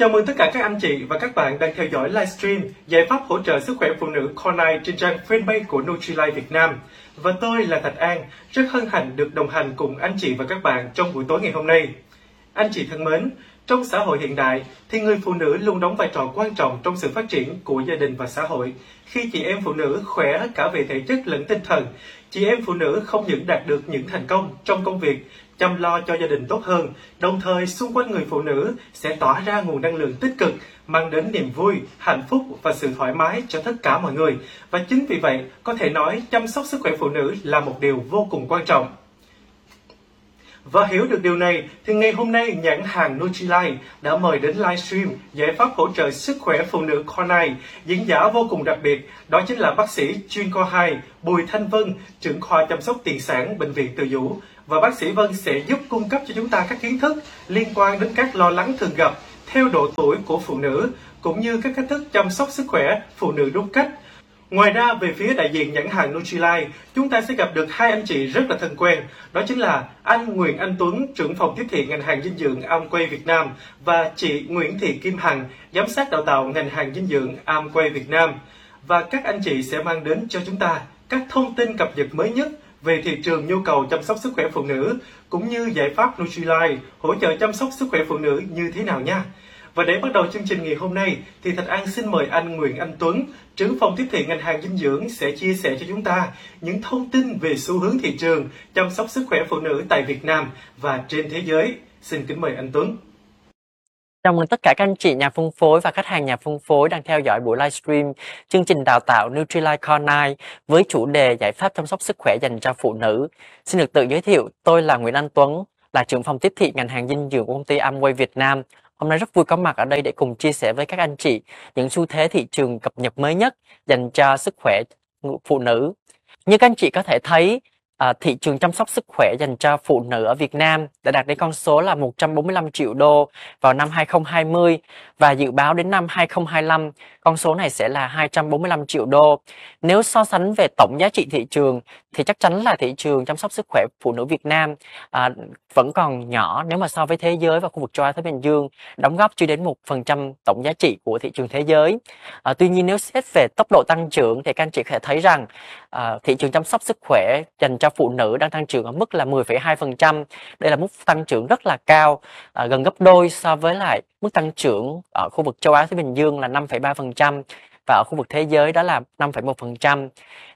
Chào mừng tất cả các anh chị và các bạn đang theo dõi livestream giải pháp hỗ trợ sức khỏe phụ nữ Cornai trên trang fanpage của Nutrilite Việt Nam. Và tôi là Thạch An, rất hân hạnh được đồng hành cùng anh chị và các bạn trong buổi tối ngày hôm nay. Anh chị thân mến, trong xã hội hiện đại thì người phụ nữ luôn đóng vai trò quan trọng trong sự phát triển của gia đình và xã hội. Khi chị em phụ nữ khỏe cả về thể chất lẫn tinh thần, chị em phụ nữ không những đạt được những thành công trong công việc, chăm lo cho gia đình tốt hơn, đồng thời xung quanh người phụ nữ sẽ tỏa ra nguồn năng lượng tích cực, mang đến niềm vui, hạnh phúc và sự thoải mái cho tất cả mọi người. Và chính vì vậy, có thể nói chăm sóc sức khỏe phụ nữ là một điều vô cùng quan trọng. Và hiểu được điều này thì ngày hôm nay nhãn hàng Nutrilite đã mời đến livestream giải pháp hỗ trợ sức khỏe phụ nữ Core diễn giả vô cùng đặc biệt đó chính là bác sĩ chuyên khoa 2 Bùi Thanh Vân, trưởng khoa chăm sóc tiền sản bệnh viện Từ Dũ và bác sĩ Vân sẽ giúp cung cấp cho chúng ta các kiến thức liên quan đến các lo lắng thường gặp theo độ tuổi của phụ nữ cũng như các cách thức chăm sóc sức khỏe phụ nữ đúng cách Ngoài ra, về phía đại diện nhãn hàng Nutrilite, chúng ta sẽ gặp được hai anh chị rất là thân quen. Đó chính là anh Nguyễn Anh Tuấn, trưởng phòng tiếp thị ngành hàng dinh dưỡng Amway Việt Nam và chị Nguyễn Thị Kim Hằng, giám sát đào tạo ngành hàng dinh dưỡng Amway Việt Nam. Và các anh chị sẽ mang đến cho chúng ta các thông tin cập nhật mới nhất về thị trường nhu cầu chăm sóc sức khỏe phụ nữ cũng như giải pháp Nutrilite hỗ trợ chăm sóc sức khỏe phụ nữ như thế nào nha. Và để bắt đầu chương trình ngày hôm nay thì Thạch An xin mời anh Nguyễn Anh Tuấn, trưởng phòng tiếp thị ngành hàng dinh dưỡng sẽ chia sẻ cho chúng ta những thông tin về xu hướng thị trường chăm sóc sức khỏe phụ nữ tại Việt Nam và trên thế giới. Xin kính mời anh Tuấn. Chào mừng tất cả các anh chị nhà phân phối và khách hàng nhà phân phối đang theo dõi buổi livestream chương trình đào tạo Nutrilite Core 9 với chủ đề giải pháp chăm sóc sức khỏe dành cho phụ nữ. Xin được tự giới thiệu, tôi là Nguyễn Anh Tuấn, là trưởng phòng tiếp thị ngành hàng dinh dưỡng của công ty Amway Việt Nam. Hôm nay rất vui có mặt ở đây để cùng chia sẻ với các anh chị những xu thế thị trường cập nhật mới nhất dành cho sức khỏe phụ nữ. Như các anh chị có thể thấy, à, thị trường chăm sóc sức khỏe dành cho phụ nữ ở Việt Nam đã đạt đến con số là 145 triệu đô vào năm 2020 và dự báo đến năm 2025 con số này sẽ là 245 triệu đô. Nếu so sánh về tổng giá trị thị trường thì chắc chắn là thị trường chăm sóc sức khỏe phụ nữ Việt Nam à, vẫn còn nhỏ nếu mà so với thế giới và khu vực châu Á Thái Bình Dương đóng góp chưa đến một phần trăm tổng giá trị của thị trường thế giới. À, tuy nhiên nếu xét về tốc độ tăng trưởng thì các anh chị có thể thấy rằng à, thị trường chăm sóc sức khỏe dành cho phụ nữ đang tăng trưởng ở mức là 10,2%. Đây là mức tăng trưởng rất là cao, à, gần gấp đôi so với lại mức tăng trưởng ở khu vực châu Á Thái Bình Dương là 5,3% và ở khu vực thế giới đó là 5,1%.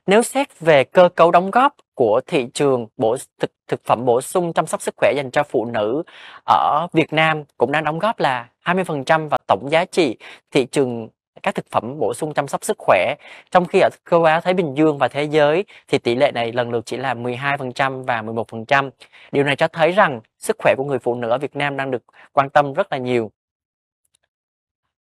Nếu xét về cơ cấu đóng góp của thị trường bổ thực thực phẩm bổ sung chăm sóc sức khỏe dành cho phụ nữ ở Việt Nam cũng đang đóng góp là 20% vào tổng giá trị thị trường các thực phẩm bổ sung chăm sóc sức khỏe trong khi ở châu Á Thái Bình Dương và thế giới thì tỷ lệ này lần lượt chỉ là 12% và 11%. Điều này cho thấy rằng sức khỏe của người phụ nữ ở Việt Nam đang được quan tâm rất là nhiều.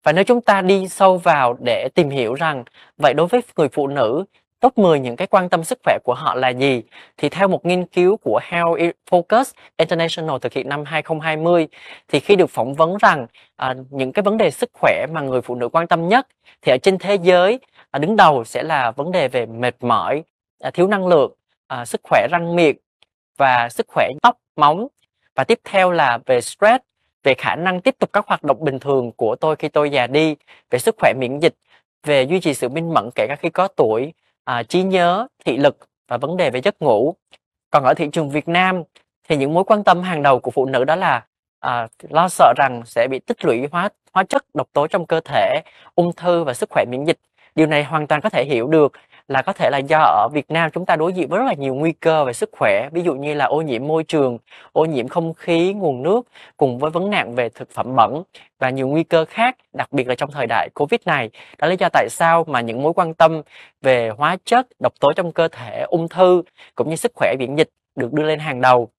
Và nếu chúng ta đi sâu vào để tìm hiểu rằng vậy đối với người phụ nữ top 10 những cái quan tâm sức khỏe của họ là gì? Thì theo một nghiên cứu của Health Focus International thực hiện năm 2020 thì khi được phỏng vấn rằng à, những cái vấn đề sức khỏe mà người phụ nữ quan tâm nhất thì ở trên thế giới à, đứng đầu sẽ là vấn đề về mệt mỏi, à, thiếu năng lượng, à, sức khỏe răng miệng và sức khỏe tóc, móng. Và tiếp theo là về stress về khả năng tiếp tục các hoạt động bình thường của tôi khi tôi già đi, về sức khỏe miễn dịch, về duy trì sự minh mẫn kể cả khi có tuổi, à, trí nhớ, thị lực và vấn đề về giấc ngủ. Còn ở thị trường Việt Nam thì những mối quan tâm hàng đầu của phụ nữ đó là à, lo sợ rằng sẽ bị tích lũy hóa hóa chất độc tố trong cơ thể, ung thư và sức khỏe miễn dịch. Điều này hoàn toàn có thể hiểu được là có thể là do ở Việt Nam chúng ta đối diện với rất là nhiều nguy cơ về sức khỏe, ví dụ như là ô nhiễm môi trường, ô nhiễm không khí, nguồn nước cùng với vấn nạn về thực phẩm bẩn và nhiều nguy cơ khác, đặc biệt là trong thời đại Covid này. Đó là lý do tại sao mà những mối quan tâm về hóa chất, độc tố trong cơ thể, ung thư cũng như sức khỏe miễn dịch được đưa lên hàng đầu.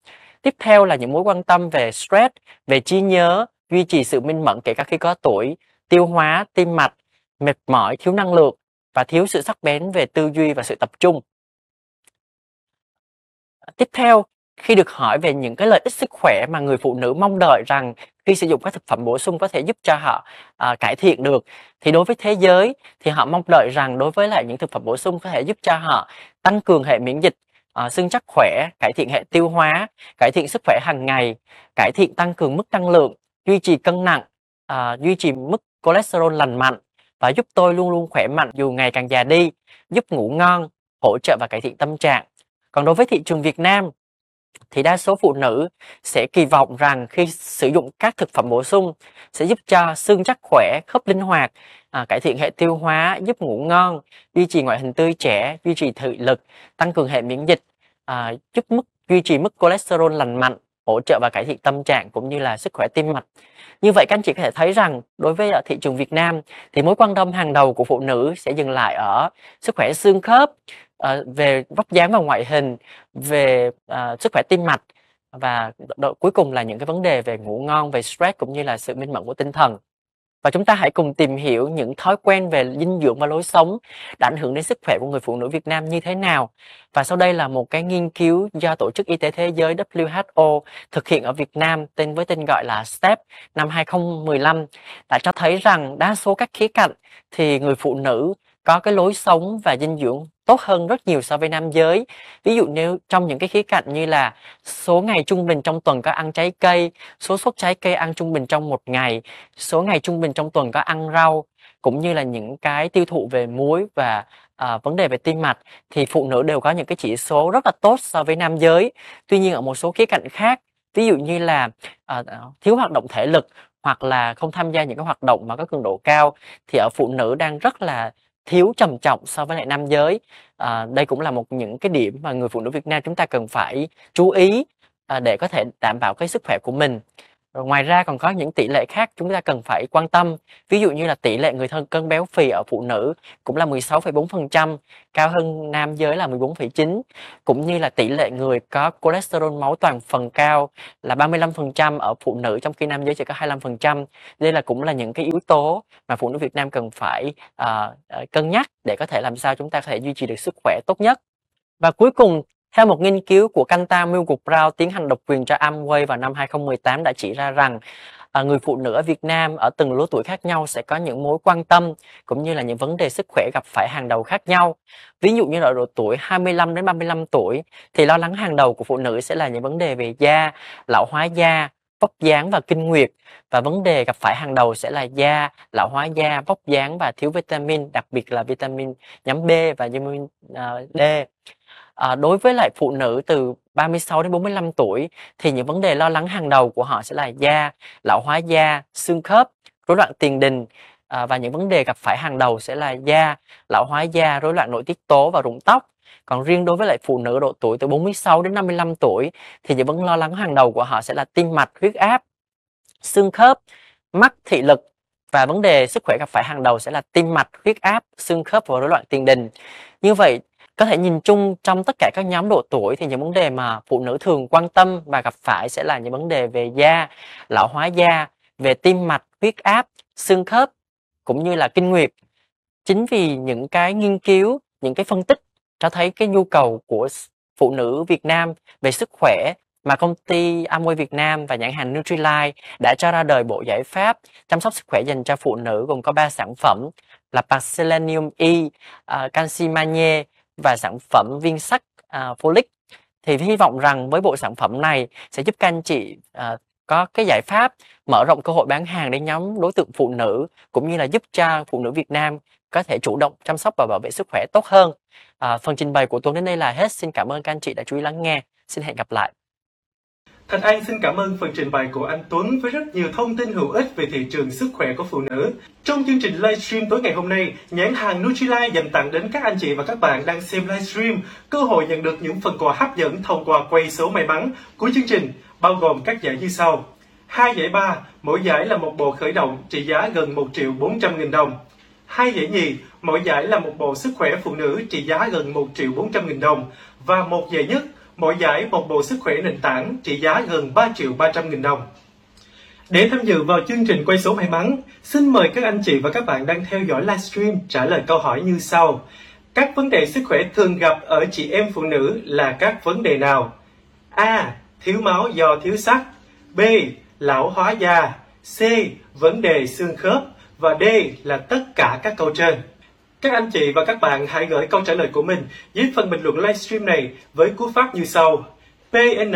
Tiếp theo là những mối quan tâm về stress, về trí nhớ, duy trì sự minh mẫn kể cả khi có tuổi, tiêu hóa, tim mạch, mệt mỏi, thiếu năng lượng và thiếu sự sắc bén về tư duy và sự tập trung. Tiếp theo, khi được hỏi về những cái lợi ích sức khỏe mà người phụ nữ mong đợi rằng khi sử dụng các thực phẩm bổ sung có thể giúp cho họ à, cải thiện được thì đối với thế giới thì họ mong đợi rằng đối với lại những thực phẩm bổ sung có thể giúp cho họ tăng cường hệ miễn dịch à, xương chắc khỏe cải thiện hệ tiêu hóa cải thiện sức khỏe hàng ngày cải thiện tăng cường mức năng lượng duy trì cân nặng à, duy trì mức cholesterol lành mạnh và giúp tôi luôn luôn khỏe mạnh dù ngày càng già đi, giúp ngủ ngon, hỗ trợ và cải thiện tâm trạng. Còn đối với thị trường Việt Nam thì đa số phụ nữ sẽ kỳ vọng rằng khi sử dụng các thực phẩm bổ sung sẽ giúp cho xương chắc khỏe, khớp linh hoạt, à, cải thiện hệ tiêu hóa, giúp ngủ ngon, duy trì ngoại hình tươi trẻ, duy trì thị lực, tăng cường hệ miễn dịch, à, giúp mức duy trì mức cholesterol lành mạnh, hỗ trợ và cải thiện tâm trạng cũng như là sức khỏe tim mạch. Như vậy các anh chị có thể thấy rằng đối với ờ, thị trường Việt Nam thì mối quan tâm hàng đầu của phụ nữ sẽ dừng lại ở sức khỏe xương khớp, uh, về vóc dáng và ngoại hình, về uh, sức khỏe tim mạch và độ, cuối cùng là những cái vấn đề về ngủ ngon, về stress cũng như là sự minh mẫn của tinh thần. Và chúng ta hãy cùng tìm hiểu những thói quen về dinh dưỡng và lối sống đã ảnh hưởng đến sức khỏe của người phụ nữ Việt Nam như thế nào. Và sau đây là một cái nghiên cứu do Tổ chức Y tế Thế giới WHO thực hiện ở Việt Nam, tên với tên gọi là STEP năm 2015 đã cho thấy rằng đa số các khía cạnh thì người phụ nữ có cái lối sống và dinh dưỡng tốt hơn rất nhiều so với nam giới. Ví dụ nếu trong những cái khía cạnh như là số ngày trung bình trong tuần có ăn trái cây, số suất trái cây ăn trung bình trong một ngày, số ngày trung bình trong tuần có ăn rau, cũng như là những cái tiêu thụ về muối và à, vấn đề về tim mạch thì phụ nữ đều có những cái chỉ số rất là tốt so với nam giới. Tuy nhiên ở một số khía cạnh khác, ví dụ như là à, thiếu hoạt động thể lực hoặc là không tham gia những cái hoạt động mà có cường độ cao thì ở phụ nữ đang rất là thiếu trầm trọng so với lại nam giới. À, đây cũng là một những cái điểm mà người phụ nữ Việt Nam chúng ta cần phải chú ý à, để có thể đảm bảo cái sức khỏe của mình rồi ngoài ra còn có những tỷ lệ khác chúng ta cần phải quan tâm. Ví dụ như là tỷ lệ người thân cân béo phì ở phụ nữ cũng là 16,4%, cao hơn nam giới là 14,9%, cũng như là tỷ lệ người có cholesterol máu toàn phần cao là 35% ở phụ nữ trong khi nam giới chỉ có 25%. Đây là cũng là những cái yếu tố mà phụ nữ Việt Nam cần phải uh, cân nhắc để có thể làm sao chúng ta có thể duy trì được sức khỏe tốt nhất. Và cuối cùng theo một nghiên cứu của Kanta Milk Brown tiến hành độc quyền cho Amway vào năm 2018 đã chỉ ra rằng à, người phụ nữ ở Việt Nam ở từng lứa tuổi khác nhau sẽ có những mối quan tâm cũng như là những vấn đề sức khỏe gặp phải hàng đầu khác nhau. Ví dụ như ở độ tuổi 25 đến 35 tuổi thì lo lắng hàng đầu của phụ nữ sẽ là những vấn đề về da, lão hóa da, vóc dáng và kinh nguyệt và vấn đề gặp phải hàng đầu sẽ là da, lão hóa da, vóc dáng và thiếu vitamin, đặc biệt là vitamin nhóm B và vitamin uh, D à, đối với lại phụ nữ từ 36 đến 45 tuổi thì những vấn đề lo lắng hàng đầu của họ sẽ là da, lão hóa da, xương khớp, rối loạn tiền đình à, và những vấn đề gặp phải hàng đầu sẽ là da, lão hóa da, rối loạn nội tiết tố và rụng tóc. Còn riêng đối với lại phụ nữ độ tuổi từ 46 đến 55 tuổi thì những vấn lo lắng hàng đầu của họ sẽ là tim mạch, huyết áp, xương khớp, mắt, thị lực và vấn đề sức khỏe gặp phải hàng đầu sẽ là tim mạch, huyết áp, xương khớp và rối loạn tiền đình. Như vậy có thể nhìn chung trong tất cả các nhóm độ tuổi thì những vấn đề mà phụ nữ thường quan tâm và gặp phải sẽ là những vấn đề về da, lão hóa da, về tim mạch, huyết áp, xương khớp cũng như là kinh nguyệt. Chính vì những cái nghiên cứu, những cái phân tích cho thấy cái nhu cầu của phụ nữ Việt Nam về sức khỏe mà công ty Amway Việt Nam và nhãn hàng Nutrilite đã cho ra đời bộ giải pháp chăm sóc sức khỏe dành cho phụ nữ gồm có 3 sản phẩm là Selenium E, à, uh, canxi magie và sản phẩm viên sắt uh, folic thì hy vọng rằng với bộ sản phẩm này sẽ giúp các anh chị uh, có cái giải pháp mở rộng cơ hội bán hàng đến nhóm đối tượng phụ nữ cũng như là giúp cho phụ nữ Việt Nam có thể chủ động chăm sóc và bảo vệ sức khỏe tốt hơn. À, phần trình bày của Tuấn đến đây là hết. Xin cảm ơn các anh chị đã chú ý lắng nghe. Xin hẹn gặp lại. Thành An xin cảm ơn phần trình bày của anh Tuấn với rất nhiều thông tin hữu ích về thị trường sức khỏe của phụ nữ. Trong chương trình livestream tối ngày hôm nay, nhãn hàng Nutrilite dành tặng đến các anh chị và các bạn đang xem livestream cơ hội nhận được những phần quà hấp dẫn thông qua quay số may mắn của chương trình, bao gồm các giải như sau. Hai giải ba, mỗi giải là một bộ khởi động trị giá gần 1 triệu 400 nghìn đồng. Hai giải nhì, mỗi giải là một bộ sức khỏe phụ nữ trị giá gần 1 triệu 400 nghìn đồng. Và một giải nhất, mỗi giải một bộ sức khỏe nền tảng trị giá gần 3 triệu 300 nghìn đồng. Để tham dự vào chương trình quay số may mắn, xin mời các anh chị và các bạn đang theo dõi livestream trả lời câu hỏi như sau. Các vấn đề sức khỏe thường gặp ở chị em phụ nữ là các vấn đề nào? A. Thiếu máu do thiếu sắt. B. Lão hóa da. C. Vấn đề xương khớp. Và D là tất cả các câu trên. Các anh chị và các bạn hãy gửi câu trả lời của mình dưới phần bình luận livestream này với cú pháp như sau. PN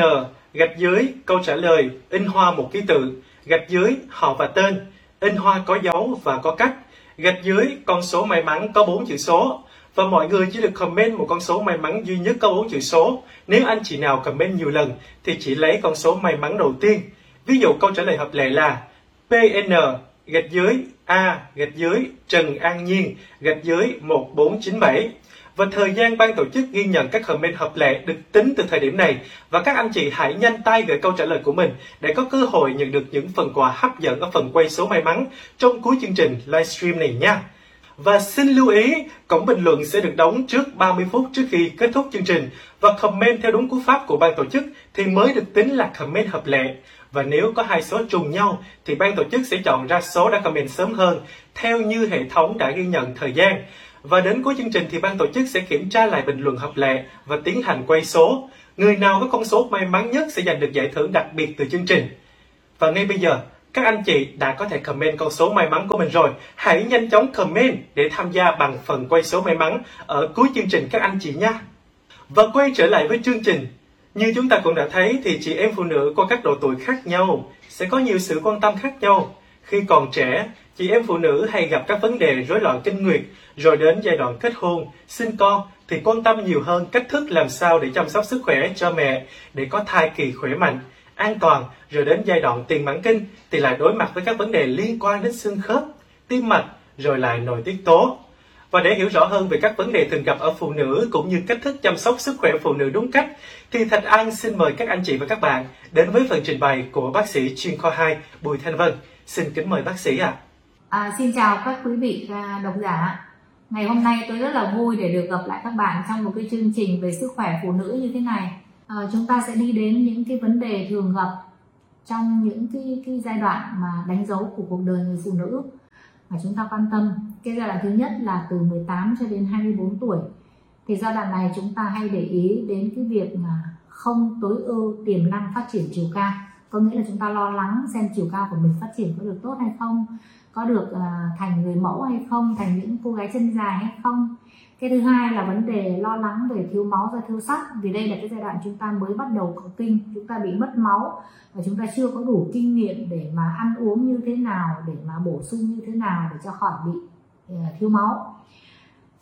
gạch dưới câu trả lời in hoa một ký tự, gạch dưới họ và tên, in hoa có dấu và có cách, gạch dưới con số may mắn có 4 chữ số. Và mọi người chỉ được comment một con số may mắn duy nhất có 4 chữ số. Nếu anh chị nào comment nhiều lần thì chỉ lấy con số may mắn đầu tiên. Ví dụ câu trả lời hợp lệ là PN gạch dưới A gạch dưới Trần An Nhiên gạch dưới 1497 và thời gian ban tổ chức ghi nhận các comment hợp lệ được tính từ thời điểm này và các anh chị hãy nhanh tay gửi câu trả lời của mình để có cơ hội nhận được những phần quà hấp dẫn ở phần quay số may mắn trong cuối chương trình livestream này nha. Và xin lưu ý, cổng bình luận sẽ được đóng trước 30 phút trước khi kết thúc chương trình và comment theo đúng cú pháp của ban tổ chức thì mới được tính là comment hợp lệ. Và nếu có hai số trùng nhau thì ban tổ chức sẽ chọn ra số đã comment sớm hơn theo như hệ thống đã ghi nhận thời gian. Và đến cuối chương trình thì ban tổ chức sẽ kiểm tra lại bình luận hợp lệ và tiến hành quay số. Người nào có con số may mắn nhất sẽ giành được giải thưởng đặc biệt từ chương trình. Và ngay bây giờ, các anh chị đã có thể comment con số may mắn của mình rồi. Hãy nhanh chóng comment để tham gia bằng phần quay số may mắn ở cuối chương trình các anh chị nha. Và quay trở lại với chương trình. Như chúng ta cũng đã thấy thì chị em phụ nữ qua các độ tuổi khác nhau sẽ có nhiều sự quan tâm khác nhau. Khi còn trẻ, chị em phụ nữ hay gặp các vấn đề rối loạn kinh nguyệt, rồi đến giai đoạn kết hôn, sinh con thì quan tâm nhiều hơn cách thức làm sao để chăm sóc sức khỏe cho mẹ để có thai kỳ khỏe mạnh, an toàn, rồi đến giai đoạn tiền mãn kinh thì lại đối mặt với các vấn đề liên quan đến xương khớp, tim mạch, rồi lại nội tiết tố. Và để hiểu rõ hơn về các vấn đề thường gặp ở phụ nữ cũng như cách thức chăm sóc sức khỏe phụ nữ đúng cách, thì Thạch An xin mời các anh chị và các bạn đến với phần trình bày của bác sĩ chuyên khoa 2 Bùi Thanh Vân. Xin kính mời bác sĩ ạ. À. À, xin chào các quý vị à, độc giả. Ngày hôm nay tôi rất là vui để được gặp lại các bạn trong một cái chương trình về sức khỏe phụ nữ như thế này. À, chúng ta sẽ đi đến những cái vấn đề thường gặp trong những cái, cái giai đoạn mà đánh dấu của cuộc đời người phụ nữ mà chúng ta quan tâm. Cái giai đoạn thứ nhất là từ 18 cho đến 24 tuổi. Thì giai đoạn này chúng ta hay để ý đến cái việc mà không tối ưu tiềm năng phát triển chiều cao. Có nghĩa là chúng ta lo lắng xem chiều cao của mình phát triển có được tốt hay không, có được uh, thành người mẫu hay không, thành những cô gái chân dài hay không. Cái thứ hai là vấn đề lo lắng về thiếu máu do thiếu sắt vì đây là cái giai đoạn chúng ta mới bắt đầu có kinh, chúng ta bị mất máu và chúng ta chưa có đủ kinh nghiệm để mà ăn uống như thế nào, để mà bổ sung như thế nào để cho khỏi bị thiếu máu.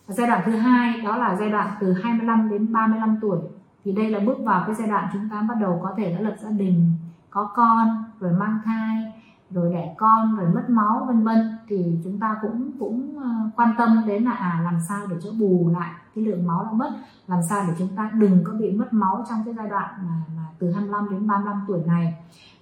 Giai đoạn thứ hai đó là giai đoạn từ 25 đến 35 tuổi thì đây là bước vào cái giai đoạn chúng ta bắt đầu có thể đã lập gia đình, có con, rồi mang thai, rồi đẻ con, rồi mất máu vân vân thì chúng ta cũng cũng ờ, quan tâm đến là à làm sao để cho bù lại cái lượng máu đã mất, làm sao để chúng ta đừng có bị mất máu trong cái giai đoạn mà, mà từ 25 đến 35 tuổi này.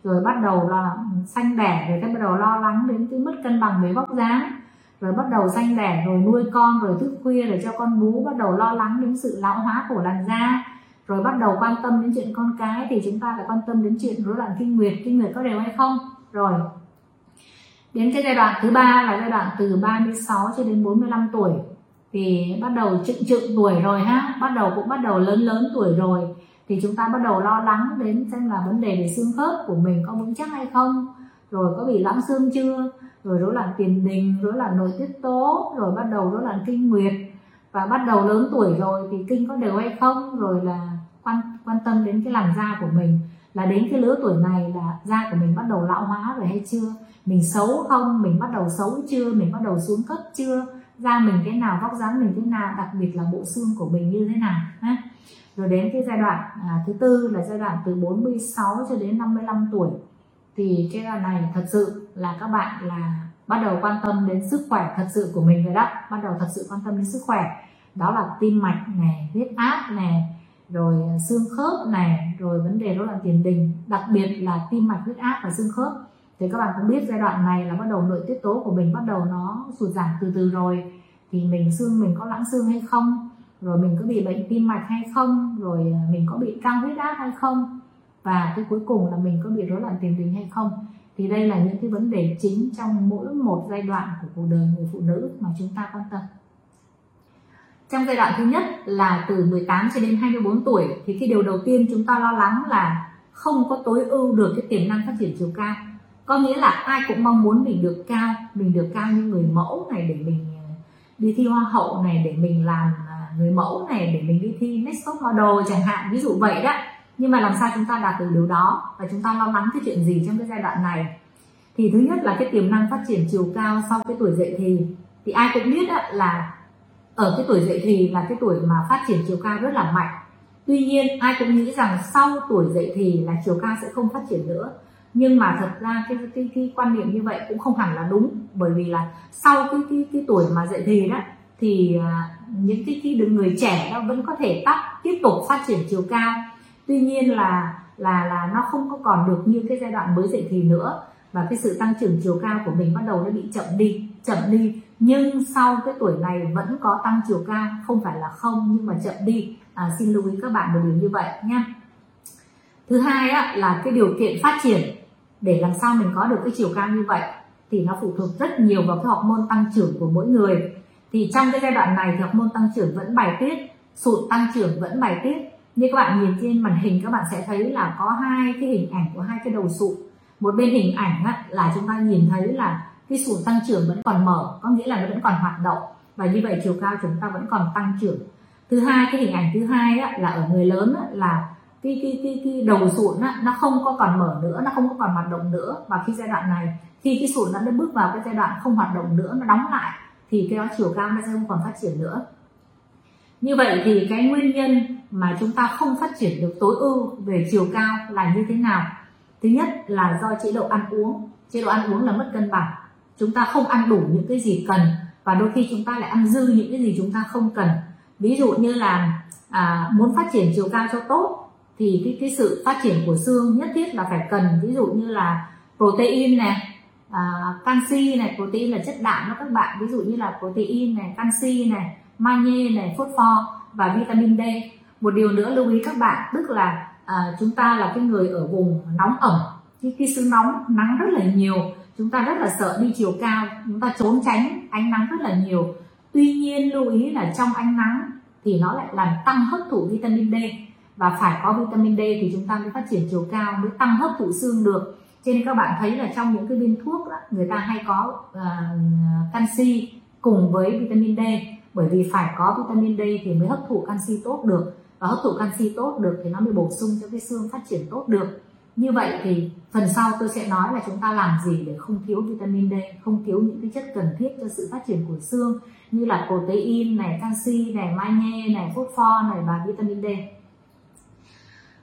Rồi bắt đầu là xanh ừ, đẻ rồi cái bắt đầu lo lắng đến cái mất cân bằng về vóc dáng rồi bắt đầu sanh đẻ, rồi nuôi con, rồi thức khuya rồi cho con bú, bắt đầu lo lắng đến sự lão hóa của làn da. Rồi bắt đầu quan tâm đến chuyện con cái thì chúng ta phải quan tâm đến chuyện rối loạn kinh nguyệt. Kinh nguyệt có đều hay không? Rồi, đến cái giai đoạn thứ ba là giai đoạn từ 36 cho đến 45 tuổi. Thì bắt đầu trựng trựng tuổi rồi ha, bắt đầu cũng bắt đầu lớn lớn tuổi rồi. Thì chúng ta bắt đầu lo lắng đến xem là vấn đề về xương khớp của mình có vững chắc hay không? Rồi có bị loãng xương chưa? Rồi rối loạn tiền đình rối loạn nội tiết tố rồi bắt đầu rối loạn kinh nguyệt. Và bắt đầu lớn tuổi rồi thì kinh có đều hay không? Rồi là quan quan tâm đến cái làn da của mình. Là đến cái lứa tuổi này là da của mình bắt đầu lão hóa rồi hay chưa? Mình xấu không? Mình bắt đầu xấu chưa? Mình bắt đầu xuống cấp chưa? Da mình thế nào? Vóc dáng mình thế nào? Đặc biệt là bộ xương của mình như thế nào? Ha? Rồi đến cái giai đoạn à, thứ tư là giai đoạn từ 46 cho đến 55 tuổi. Thì cái giai đoạn này thật sự là các bạn là bắt đầu quan tâm đến sức khỏe thật sự của mình rồi đó. Bắt đầu thật sự quan tâm đến sức khỏe. Đó là tim mạch này, huyết áp này, rồi xương khớp này, rồi vấn đề rối loạn tiền đình, đặc biệt là tim mạch, huyết áp và xương khớp. Thì các bạn cũng biết giai đoạn này là bắt đầu nội tiết tố của mình bắt đầu nó sụt giảm từ từ rồi. Thì mình xương mình có loãng xương hay không? Rồi mình có bị bệnh tim mạch hay không? Rồi à, mình có bị cao huyết áp hay không? Và cái cuối cùng là mình có bị rối loạn tiền đình hay không? Thì đây là những cái vấn đề chính trong mỗi một giai đoạn của cuộc đời người phụ nữ mà chúng ta quan tâm. Trong giai đoạn thứ nhất là từ 18 cho đến 24 tuổi, thì cái điều đầu tiên chúng ta lo lắng là không có tối ưu được cái tiềm năng phát triển chiều cao. Có nghĩa là ai cũng mong muốn mình được cao, mình được cao như người mẫu này để mình ờ, đi thi hoa hậu này, để mình làm ờ, người mẫu này, để mình đi thi next top model chẳng hạn, ví dụ vậy đó nhưng mà làm sao chúng ta đạt được điều đó? Và chúng ta lo lắng cái chuyện gì trong cái giai đoạn này? Thì thứ nhất là cái tiềm năng phát triển chiều cao sau cái tuổi dậy thì. Thì ai cũng biết là ở cái tuổi dậy thì là cái tuổi mà phát triển chiều cao rất là mạnh. Tuy nhiên ai cũng nghĩ rằng sau tuổi dậy thì là chiều cao sẽ không phát triển nữa. Nhưng mà thật ra cái cái, cái quan niệm như vậy cũng không hẳn là đúng. Bởi vì là sau cái cái, cái tuổi mà dậy thì đó thì à, những cái cái người trẻ đó vẫn có thể tắt tiếp tục phát triển chiều cao tuy nhiên là là là nó không có còn được như cái giai đoạn mới dậy thì nữa. Và cái sự tăng trưởng chiều cao của mình bắt đầu nó bị chậm đi chậm đi. Nhưng sau cái tuổi này vẫn có tăng chiều cao không phải là không nhưng mà chậm đi. À, xin lưu ý các bạn một điều như vậy nha. Thứ hai á, là cái điều kiện phát triển. Để làm sao mình có được cái chiều cao như vậy thì nó phụ thuộc rất nhiều vào cái học môn tăng trưởng của mỗi người. Thì trong cái giai đoạn này thì học môn tăng trưởng vẫn bài tiết sụt tăng trưởng vẫn bài tiết như các bạn nhìn trên màn hình các bạn sẽ thấy là có hai cái hình ảnh của hai cái đầu sụn. Một bên hình ảnh á, là chúng ta nhìn thấy là cái sụn tăng trưởng vẫn còn mở có nghĩa là nó vẫn còn hoạt động. Và như vậy chiều cao chúng ta vẫn còn tăng trưởng. Thứ hai cái hình ảnh thứ hai á, là ở người lớn á, là cái cái cái cái đầu sụn á, nó không có còn mở nữa nó không có còn hoạt động nữa. Và khi giai đoạn này khi cái sụn nó đã bước vào cái giai đoạn không hoạt động nữa nó đóng lại thì cái đó chiều cao nó sẽ không còn phát triển nữa. Như vậy thì cái nguyên nhân mà chúng ta không phát triển được tối ưu về chiều cao là như thế nào? Thứ nhất là do chế độ ăn uống. Chế độ ăn uống là mất cân bằng. Chúng ta không ăn đủ những cái gì cần và đôi khi chúng ta lại ăn dư những cái gì chúng ta không cần. Ví dụ như là à, muốn phát triển chiều cao cho tốt thì cái cái sự phát triển của xương nhất thiết là phải cần ví dụ như là protein này à, canxi này. Protein là chất đạm đó các bạn. Ví dụ như là protein này canxi này magie này phosphor và vitamin D một điều nữa lưu ý các bạn tức là à, chúng ta là cái người ở vùng nóng ẩm. Cái, cái xứ nóng nắng rất là nhiều chúng ta rất là sợ đi chiều cao chúng ta trốn tránh ánh nắng rất là nhiều. Tuy nhiên lưu ý là trong ánh nắng thì nó lại làm tăng hấp thụ vitamin D. Và phải có vitamin D thì chúng ta mới phát triển chiều cao mới tăng hấp thụ xương được. Cho nên các bạn thấy là trong những cái viên thuốc đó, người ta hay có uh, canxi cùng với vitamin D. Bởi vì phải có vitamin D thì mới hấp thụ canxi tốt được và hấp thụ canxi tốt được thì nó mới bổ sung cho cái xương phát triển tốt được. Như vậy thì phần sau tôi sẽ nói là chúng ta làm gì để không thiếu vitamin D, không thiếu những cái chất cần thiết cho sự phát triển của xương, như là protein này, canxi này, magie này, phosphor này và vitamin D.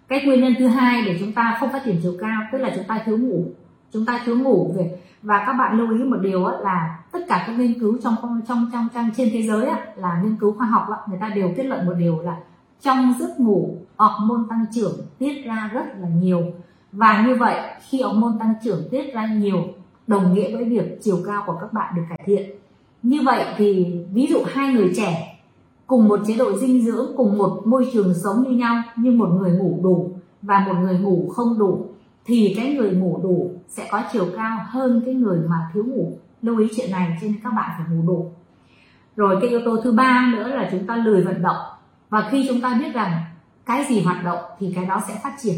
Cái nguyên nhân thứ hai để chúng ta không phát triển chiều cao, tức là chúng ta thiếu ngủ. Chúng ta thiếu ngủ về, và các bạn lưu ý một điều là tất cả các nghiên cứu trong trong trong trong trên thế giới là nghiên cứu khoa học người ta đều kết luận một điều là trong giấc ngủ hormone tăng trưởng tiết ra rất là nhiều. Và như vậy, khi hormone tăng trưởng tiết ra nhiều, đồng nghĩa với việc chiều cao của các bạn được cải thiện. Như vậy thì ví dụ hai người trẻ cùng một chế độ dinh dưỡng, cùng một môi trường sống như nhau, nhưng một người ngủ đủ và một người ngủ không đủ, thì cái người ngủ đủ sẽ có chiều cao hơn cái người mà thiếu ngủ. Lưu ý chuyện này cho nên các bạn phải ngủ đủ. Rồi cái yếu tố thứ ba nữa là chúng ta lười vận động và khi chúng ta biết rằng cái gì hoạt động thì cái đó sẽ phát triển.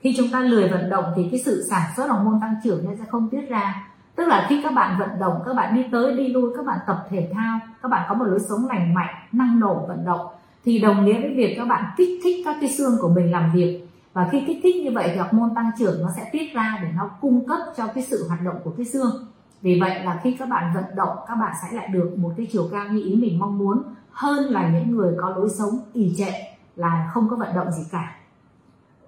Khi chúng ta lười vận động thì cái sự sản xuất hormone tăng trưởng nó sẽ không tiết ra. Tức là khi các bạn vận động, các bạn đi tới, đi lui, các bạn tập thể thao, các bạn có một lối sống lành mạnh, năng nổ, vận động, thì đồng nghĩa với việc các bạn kích thích các cái xương của mình làm việc. Và khi kích thích như vậy thì hormone tăng trưởng nó sẽ tiết ra để nó cung cấp cho cái sự hoạt động của cái xương. Vì vậy là khi các bạn vận động, các bạn sẽ lại được một cái chiều cao như ý mình mong muốn hơn là những người có lối sống ì trệ là không có vận động gì cả.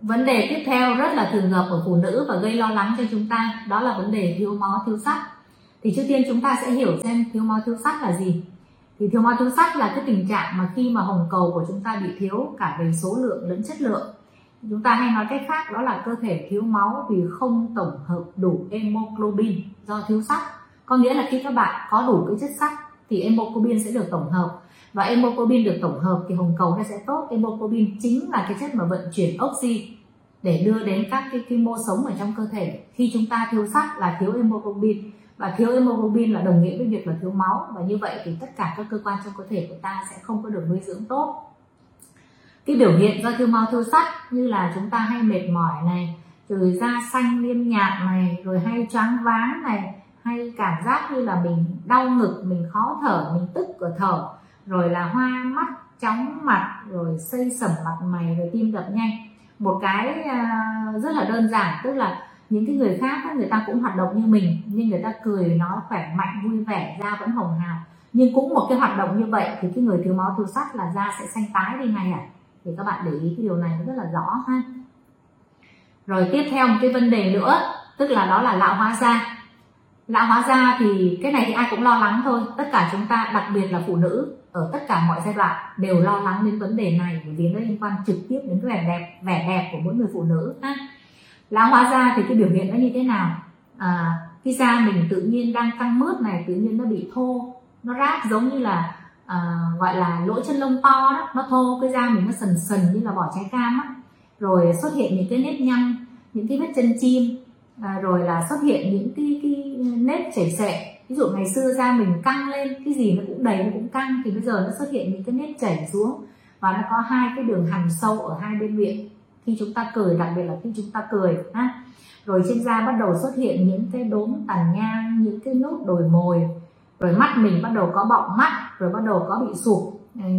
Vấn đề tiếp theo rất là thường gặp ở phụ nữ và gây lo lắng cho chúng ta, đó là vấn đề thiếu máu, thiếu sắt. Thì trước tiên chúng ta sẽ hiểu xem thiếu máu, thiếu sắt là gì. Thì thiếu máu, thiếu sắt là cái tình trạng mà khi mà hồng cầu của chúng ta bị thiếu cả về số lượng lẫn chất lượng. Chúng ta hay nói cách khác, đó là cơ thể thiếu máu vì không tổng hợp đủ hemoglobin do thiếu sắt. Có nghĩa là khi các bạn có đủ cái chất sắt, thì hemoglobin sẽ được tổng hợp và hemoglobin được tổng hợp thì hồng cầu nó sẽ tốt. Hemoglobin chính là cái chất mà vận chuyển oxy để đưa đến các cái, cái mô sống ở trong cơ thể. Khi chúng ta thiếu sắt là thiếu hemoglobin. Và thiếu hemoglobin là đồng nghĩa với việc là thiếu máu. Và như vậy thì tất cả các cơ quan trong cơ thể của ta sẽ không có được nuôi dưỡng tốt. Cái biểu hiện do thiếu máu thiếu sắt như là chúng ta hay mệt mỏi này rồi da xanh liêm nhạt này rồi hay choáng váng này hay cảm giác như là mình đau ngực mình khó thở mình tức ở thở rồi là hoa mắt, chóng mặt, rồi xây sẩm mặt mày, rồi tim đập nhanh. Một cái à, rất là đơn giản, tức là những cái người khác người ta cũng hoạt động như mình, nhưng người ta cười nó khỏe mạnh, vui vẻ, da vẫn hồng hào. Nhưng cũng một cái hoạt động như vậy thì cái người thiếu máu thiếu sắt là da sẽ xanh tái đi ngay à thì các bạn để ý cái điều này nó rất là rõ ha. Rồi tiếp theo một cái vấn đề nữa, tức là đó là lão hóa da. Lão hóa da thì cái này thì ai cũng lo lắng thôi. Tất cả chúng ta, đặc biệt là phụ nữ ở tất cả mọi giai đoạn đều lo lắng đến vấn đề này bởi vì nó liên quan trực tiếp đến cái vẻ đẹp vẻ đẹp của mỗi người phụ nữ ha. Lão hóa da thì cái biểu hiện nó như thế nào? À, cái da mình tự nhiên đang căng mướt này tự nhiên nó bị thô nó rát giống như là à, gọi là lỗ chân lông to đó nó thô cái da mình nó sần sần như là vỏ trái cam á. Rồi xuất hiện những cái nếp nhăn những cái vết chân chim à, rồi là xuất hiện những cái, cái nếp chảy xệ ví dụ ngày xưa da mình căng lên cái gì nó cũng đầy nó cũng căng thì bây giờ nó xuất hiện những cái nếp chảy xuống. Và nó có hai cái đường hằn sâu ở hai bên miệng. Khi chúng ta cười đặc biệt là khi chúng ta cười ha. Rồi trên da bắt đầu xuất hiện những cái đốm tàn nhang những cái nốt đồi mồi. Rồi mắt mình bắt đầu có bọng mắt rồi bắt đầu có bị sụp. Ừ,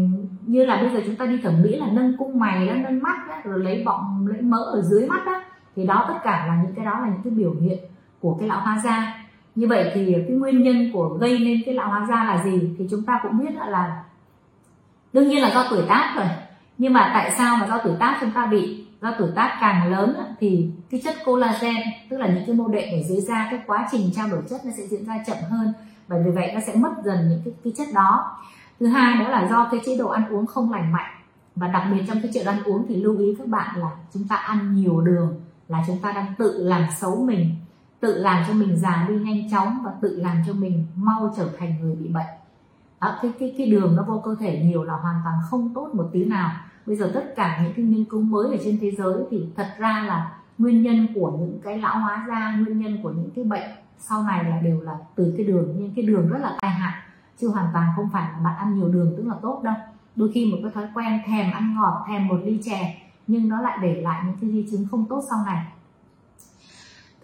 như là bây giờ chúng ta đi thẩm mỹ là nâng cung mày đó nâng mắt đó, rồi lấy bọng lấy mỡ ở dưới mắt đó. Thì đó tất cả là những cái đó là những cái biểu hiện của cái lão hóa da như vậy thì cái nguyên nhân của gây nên cái lão hóa da là gì thì chúng ta cũng biết là đương nhiên là do tuổi tác rồi. Nhưng mà tại sao mà do tuổi tác chúng ta bị? Do tuổi tác càng lớn thì cái chất collagen tức là những cái mô đệm ở dưới da cái quá trình trao đổi chất nó sẽ diễn ra chậm hơn. Bởi vì vậy nó sẽ mất dần những cái, cái chất đó. Thứ hai đó là do cái chế độ ăn uống không lành mạnh. Và đặc biệt trong cái chế độ ăn uống thì lưu ý các bạn là chúng ta ăn nhiều đường là chúng ta đang tự làm xấu mình tự làm cho mình già đi nhanh chóng và tự làm cho mình mau trở thành người bị bệnh. Đó, cái cái cái đường nó vô cơ thể nhiều là hoàn toàn không tốt một tí nào. Bây giờ tất cả những cái nghiên cứu mới ở trên thế giới thì thật ra là nguyên nhân của những cái lão hóa da nguyên nhân của những cái bệnh sau này là đều là từ cái đường. Nhưng cái đường rất là tai hại chứ hoàn toàn không phải là bạn ăn nhiều đường tức là tốt đâu. Đôi khi một cái thói quen thèm ăn ngọt thèm một ly chè nhưng nó lại để lại những cái di chứng không tốt sau này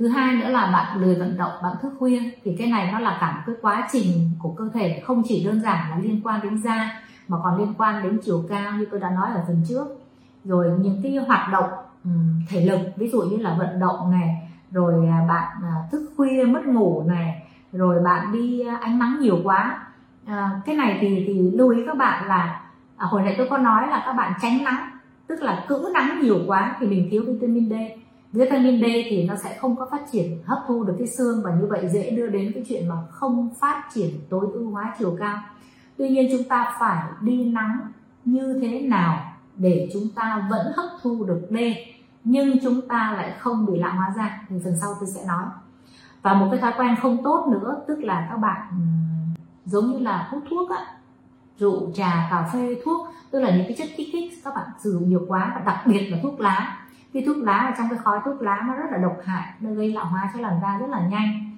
thứ hai nữa là bạn lười vận động bạn thức khuya thì cái này nó là cả một cái quá trình của cơ thể không chỉ đơn giản là liên quan đến da mà còn liên quan đến chiều cao như tôi đã nói ở phần trước. Rồi những cái hoạt động thể lực ví dụ như là vận động này rồi à, bạn à, thức khuya mất ngủ này rồi bạn đi à, ánh nắng nhiều quá. À, cái này thì thì lưu ý các bạn là à, hồi nãy tôi có nói là các bạn tránh nắng tức là cữ nắng nhiều quá thì mình thiếu vitamin D vitamin D thì nó sẽ không có phát triển, hấp thu được cái xương và như vậy dễ đưa đến cái chuyện mà không phát triển tối ưu hóa chiều cao. Tuy nhiên chúng ta phải đi nắng như thế nào để chúng ta vẫn hấp thu được D, nhưng chúng ta lại không bị lão hóa da, thì phần sau tôi sẽ nói. Và một cái thói quen không tốt nữa, tức là các bạn giống như là hút thuốc á, rượu, trà, cà phê, thuốc, tức là những cái chất kích thích các bạn sử dụng nhiều quá và đặc biệt là thuốc lá cái thuốc lá ở trong cái khói thuốc lá nó rất là độc hại, nó gây lão hóa cho làn da rất là nhanh.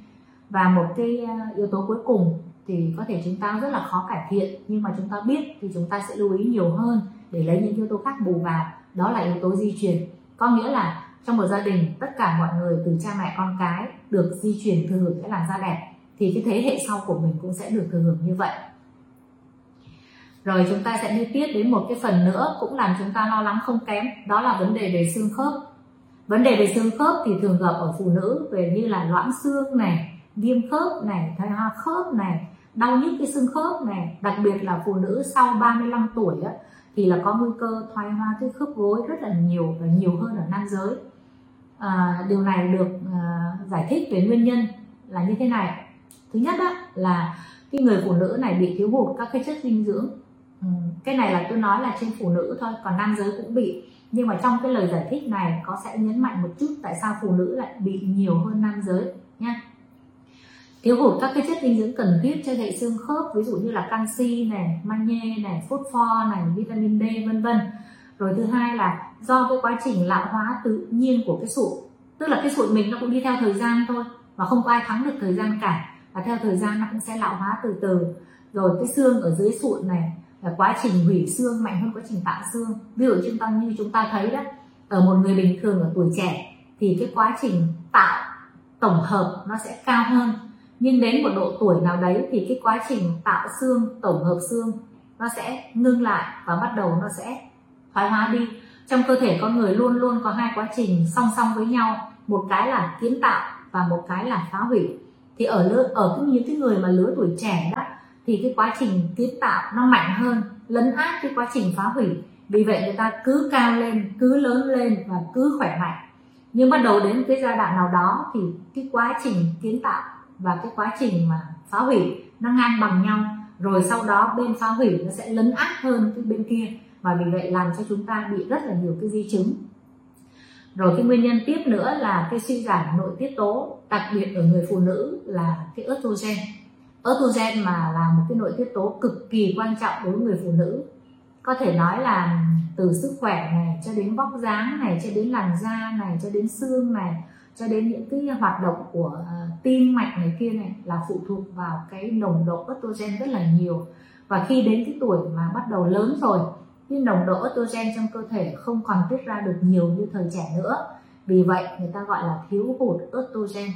Và một cái ờ, yếu tố cuối cùng thì có thể chúng ta rất là khó cải thiện, nhưng mà chúng ta biết thì chúng ta sẽ lưu ý nhiều hơn để lấy những yếu tố khác bù vào. Đó là yếu tố di truyền. Có nghĩa là trong một gia đình, tất cả mọi người từ cha mẹ, con cái được di truyền thừa hưởng cái làn da đẹp thì cái thế hệ sau của mình cũng sẽ được thừa hưởng như vậy rồi chúng ta sẽ đi tiếp đến một cái phần nữa cũng làm chúng ta lo lắng không kém đó là vấn đề về xương khớp. Vấn đề về xương khớp thì thường gặp ở phụ nữ về như là loãng xương này viêm khớp này thoái hoa khớp này đau nhức cái xương khớp này. Đặc biệt là phụ nữ sau 35 tuổi á, thì là có nguy cơ thoái hoa cái khớp gối rất là nhiều và nhiều hơn ở nam giới. À, điều này được à, giải thích về nguyên nhân là như thế này. Thứ nhất á, là cái người phụ nữ này bị thiếu hụt các cái chất dinh dưỡng. Ừ, cái này là tôi nói là trên phụ nữ thôi, còn nam giới cũng bị. Nhưng mà trong cái lời giải thích này, có sẽ nhấn mạnh một chút tại sao phụ nữ lại bị nhiều hơn nam giới, nha. Thiếu hụt các cái chất dinh dưỡng cần thiết cho hệ xương khớp, ví dụ như là canxi này, magie này, phosphor này, vitamin D, vân vân. Rồi thứ hai là do cái quá trình lão hóa tự nhiên của cái sụn. Tức là cái sụn mình nó cũng đi theo thời gian thôi và không có ai thắng được thời gian cả. Và theo thời gian nó cũng sẽ lão hóa từ từ. Rồi cái xương ở dưới sụn này là quá trình hủy xương mạnh hơn quá trình tạo xương. Ví dụ chúng ta, như chúng ta thấy đó, ở một người bình thường ở tuổi trẻ thì cái quá trình tạo tổng hợp nó sẽ cao hơn. Nhưng đến một độ tuổi nào đấy thì cái quá trình tạo xương, tổng hợp xương nó sẽ ngưng lại và bắt đầu nó sẽ thoái hóa đi. Trong cơ thể con người luôn luôn có hai quá trình song song với nhau, một cái là kiến tạo và một cái là phá hủy. Thì ở lứa, ở những cái người mà lứa tuổi trẻ đó thì cái quá trình kiến tạo nó mạnh hơn, lấn át cái quá trình phá hủy. Vì vậy người ta cứ cao lên, cứ lớn lên và cứ khỏe mạnh. Nhưng bắt đầu đến cái giai đoạn nào đó thì cái quá trình kiến tạo và cái quá trình mà phá hủy nó ngang bằng nhau. Rồi sau đó bên phá hủy nó sẽ lấn át hơn cái bên kia. Và vì vậy làm cho chúng ta bị rất là nhiều cái di chứng. Rồi cái nguyên nhân tiếp nữa là cái suy giảm nội tiết tố, đặc biệt ở người phụ nữ là cái estrogen estrogen mà là một cái nội tiết tố cực kỳ quan trọng đối với người phụ nữ. Có thể nói là từ sức khỏe này, cho đến vóc dáng này, cho đến làn da này, cho đến xương này, cho đến những cái hoạt động của ờ, tim mạch này kia này là phụ thuộc vào cái nồng độ estrogen rất là nhiều. Và khi đến cái tuổi mà bắt đầu lớn rồi, cái nồng độ estrogen trong cơ thể không còn tiết ra được nhiều như thời trẻ nữa. Vì vậy, người ta gọi là thiếu hụt estrogen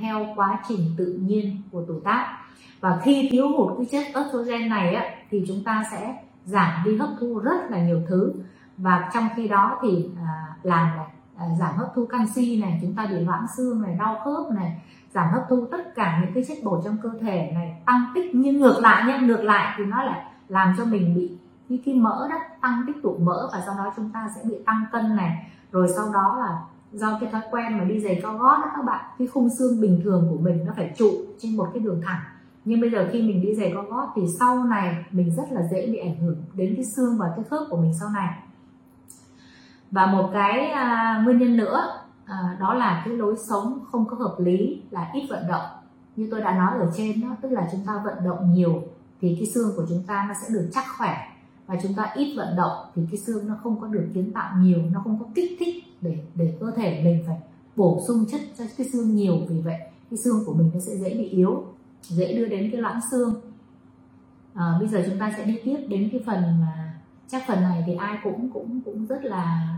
theo quá trình tự nhiên của tuổi tác. Và khi thiếu hụt cái chất estrogen này á, thì chúng ta sẽ giảm đi hấp thu rất là nhiều thứ. Và trong khi đó thì à, làm này à, giảm hấp thu canxi này chúng ta bị loãng xương này đau khớp này giảm hấp thu tất cả những cái chất bổ trong cơ thể này tăng tích nhưng ngược lại nhé ngược lại thì nó lại làm cho mình bị cái, cái mỡ đó tăng tích tụ mỡ và sau đó chúng ta sẽ bị tăng cân này. Rồi sau đó là do cái thói quen mà đi giày cao gót đó các bạn cái khung xương bình thường của mình nó phải trụ trên một cái đường thẳng. Nhưng bây giờ khi mình đi giày cao gót thì sau này mình rất là dễ bị ảnh hưởng đến cái xương và cái khớp của mình sau này. Và một cái à, nguyên nhân nữa à, đó là cái lối sống không có hợp lý là ít vận động. Như tôi đã nói ở trên đó tức là chúng ta vận động nhiều thì cái xương của chúng ta nó sẽ được chắc khỏe. Và chúng ta ít vận động thì cái xương nó không có được kiến tạo nhiều nó không có kích thích để để cơ thể mình phải bổ sung chất cho cái xương nhiều. Vì vậy cái xương của mình nó sẽ dễ bị yếu dễ đưa đến cái loãng xương. À, bây giờ chúng ta sẽ đi tiếp đến cái phần mà chắc phần này thì ai cũng cũng cũng rất là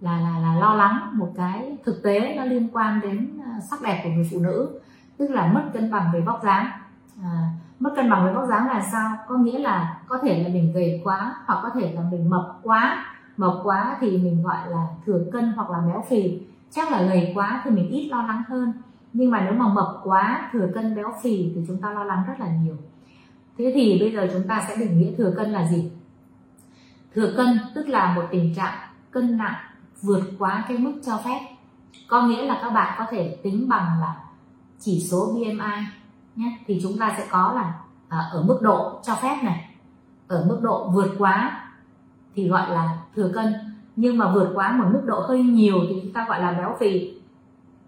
là là là lo lắng. Một cái thực tế nó liên quan đến à, sắc đẹp của người phụ nữ tức là mất cân bằng về vóc dáng. À, mất cân bằng về vóc dáng là sao? Có nghĩa là có thể là mình gầy quá hoặc có thể là mình mập quá mập quá thì mình gọi là thừa cân hoặc là béo phì. Chắc là gầy quá thì mình ít lo lắng hơn. Nhưng mà nếu mà mập quá thừa cân béo phì thì chúng ta lo lắng rất là nhiều. Thế thì bây giờ chúng ta sẽ định nghĩa thừa cân là gì? Thừa cân tức là một tình trạng cân nặng vượt quá cái mức cho phép. Có nghĩa là các bạn có thể tính bằng là chỉ số BMI nhé. Thì chúng ta sẽ có là à, ở mức độ cho phép này. Ở mức độ vượt quá thì gọi là thừa cân. Nhưng mà vượt quá một mức độ hơi nhiều thì chúng ta gọi là béo phì.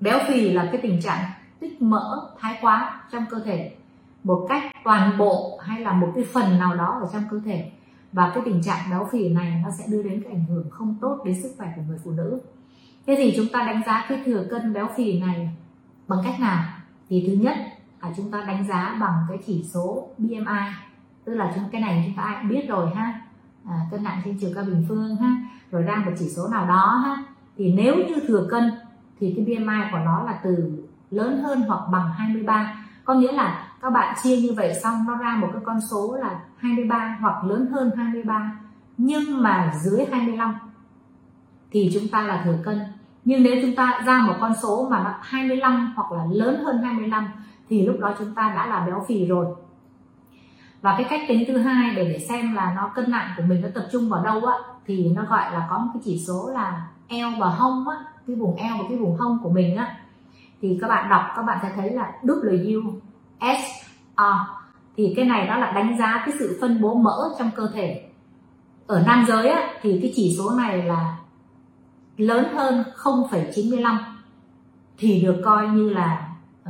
Béo phì là cái tình trạng tích mỡ, thái quá trong cơ thể. Một cách toàn bộ hay là một cái phần nào đó ở trong cơ thể. Và cái tình trạng béo phì này nó sẽ đưa đến cái ảnh hưởng không tốt đến sức khỏe của người phụ nữ. Thế thì chúng ta đánh giá cái thừa cân béo phì này bằng cách nào? Thì thứ nhất là chúng ta đánh giá bằng cái chỉ số BMI tức là chúng cái này chúng ta ai cũng biết rồi ha à, cân nặng trên chiều cao bình phương ha rồi ra một chỉ số nào đó ha. Thì nếu như thừa cân thì cái BMI của nó là từ lớn hơn hoặc bằng 23 có nghĩa là các bạn chia như vậy xong nó ra một cái con số là 23 hoặc lớn hơn 23 nhưng mà dưới 25 thì chúng ta là thừa cân. Nhưng nếu chúng ta ra một con số mà nó 25 hoặc là lớn hơn 25 thì lúc đó chúng ta đã là béo phì rồi và cái cách tính thứ hai để để xem là nó cân nặng của mình nó tập trung vào đâu á thì nó gọi là có một cái chỉ số là eo và hông á cái vùng eo và cái vùng hông của mình á. Thì các bạn đọc các bạn sẽ thấy là W S R thì cái này đó là đánh giá cái sự phân bố mỡ trong cơ thể. Ở nam giới á, thì cái chỉ số này là lớn hơn 0,95 thì được coi như là uh,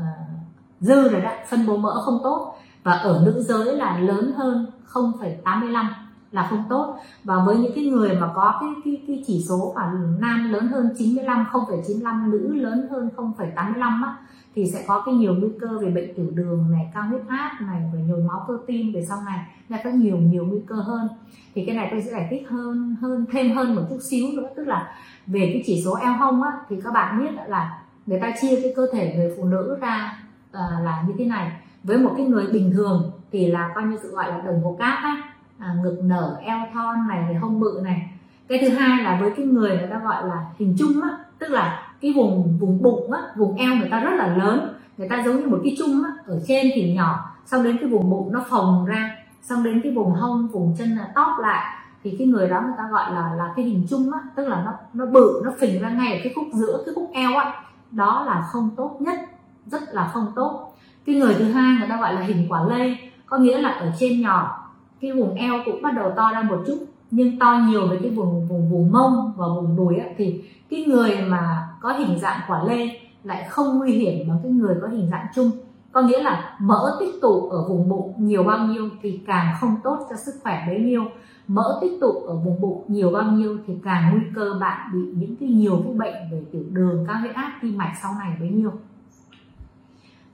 dư rồi đó phân bố mỡ không tốt và ở nữ giới là lớn hơn 0,85 là không tốt. Và với những cái người mà có cái cái, cái chỉ số mà nam lớn hơn 95 0,95 nữ lớn hơn 0,85 á thì sẽ có cái nhiều nguy cơ về bệnh tiểu đường này cao huyết áp này về nhồi máu cơ tim về sau này. Là có nhiều nhiều nguy cơ hơn. Thì cái này tôi sẽ giải thích hơn hơn thêm hơn một chút xíu nữa. Tức là về cái chỉ số eo hông á thì các bạn biết là người ta chia cái cơ thể người phụ nữ ra ờ, là như thế này với một cái người bình thường thì là coi như sự gọi là đồng hồ cát á à, ngực nở eo thon này hông bự này. Cái thứ hai là với cái người người ta gọi là hình chung á tức là cái vùng vùng bụng á vùng eo người ta rất là lớn. Người ta giống như một cái chung á ở trên thì nhỏ xong đến cái vùng bụng nó phồng ra xong đến cái vùng hông vùng chân là tóp lại. Thì cái người đó người ta gọi là là cái hình chung á tức là nó nó bự nó phình ra ngay ở cái khúc giữa cái khúc eo á. Đó là không tốt nhất rất là không tốt cái người thứ hai người ta gọi là hình quả lê có nghĩa là ở trên nhỏ cái vùng eo cũng bắt đầu to ra một chút nhưng to nhiều với cái vùng vùng vùng mông và vùng đùi ấy, thì cái người mà có hình dạng quả lê lại không nguy hiểm bằng cái người có hình dạng chung. Có nghĩa là mỡ tích tụ ở vùng bụng nhiều bao nhiêu thì càng không tốt cho sức khỏe bấy nhiêu. Mỡ tích tụ ở vùng bụng nhiều bao nhiêu thì càng nguy cơ bạn bị những cái nhiều cái bệnh về tiểu đường cao huyết áp tim mạch sau này bấy nhiêu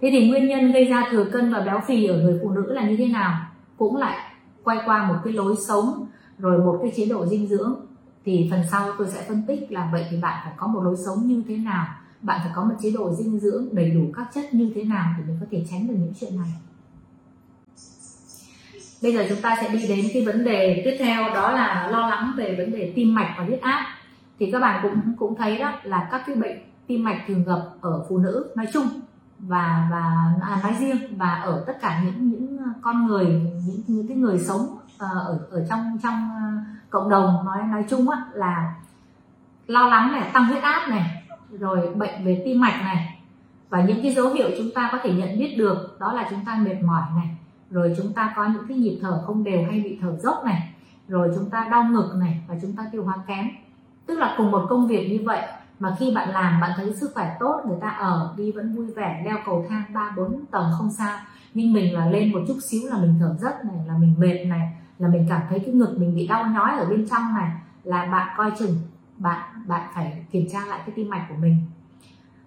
thế thì nguyên nhân gây ra thừa cân và béo phì ở người phụ nữ là như thế nào? Cũng lại quay qua một cái lối sống, rồi một cái chế độ dinh dưỡng. Thì phần sau tôi sẽ phân tích là vậy thì bạn phải có một lối sống như thế nào? Bạn phải có một chế độ dinh dưỡng đầy đủ các chất như thế nào để mình có thể tránh được những chuyện này? Bây giờ chúng ta sẽ đi đến cái vấn đề tiếp theo, đó là lo lắng về vấn đề tim mạch và huyết áp. Thì các bạn cũng cũng thấy đó là các cái bệnh tim mạch thường gặp ở phụ nữ. Nói chung và và à, nói riêng. Và ở tất cả những những con người những những cái người sống uh, ở ở trong trong ờ, cộng đồng nói nói chung á là lo lắng này tăng huyết áp này rồi bệnh về tim mạch này. Và những cái dấu hiệu chúng ta có thể nhận biết được đó là chúng ta mệt mỏi này rồi chúng ta có những cái nhịp thở không đều hay bị thở dốc này rồi chúng ta đau ngực này và chúng ta tiêu hóa kém. Tức là cùng một công việc như vậy mà khi bạn làm bạn thấy sức khỏe tốt người ta ở đi vẫn vui vẻ leo cầu thang ba bốn tầng không sao nhưng mình là lên một chút xíu là mình thở rất này là mình mệt này là mình cảm thấy cái ngực mình bị đau nhói ở bên trong này là bạn coi chừng bạn bạn phải kiểm tra lại cái tim mạch của mình.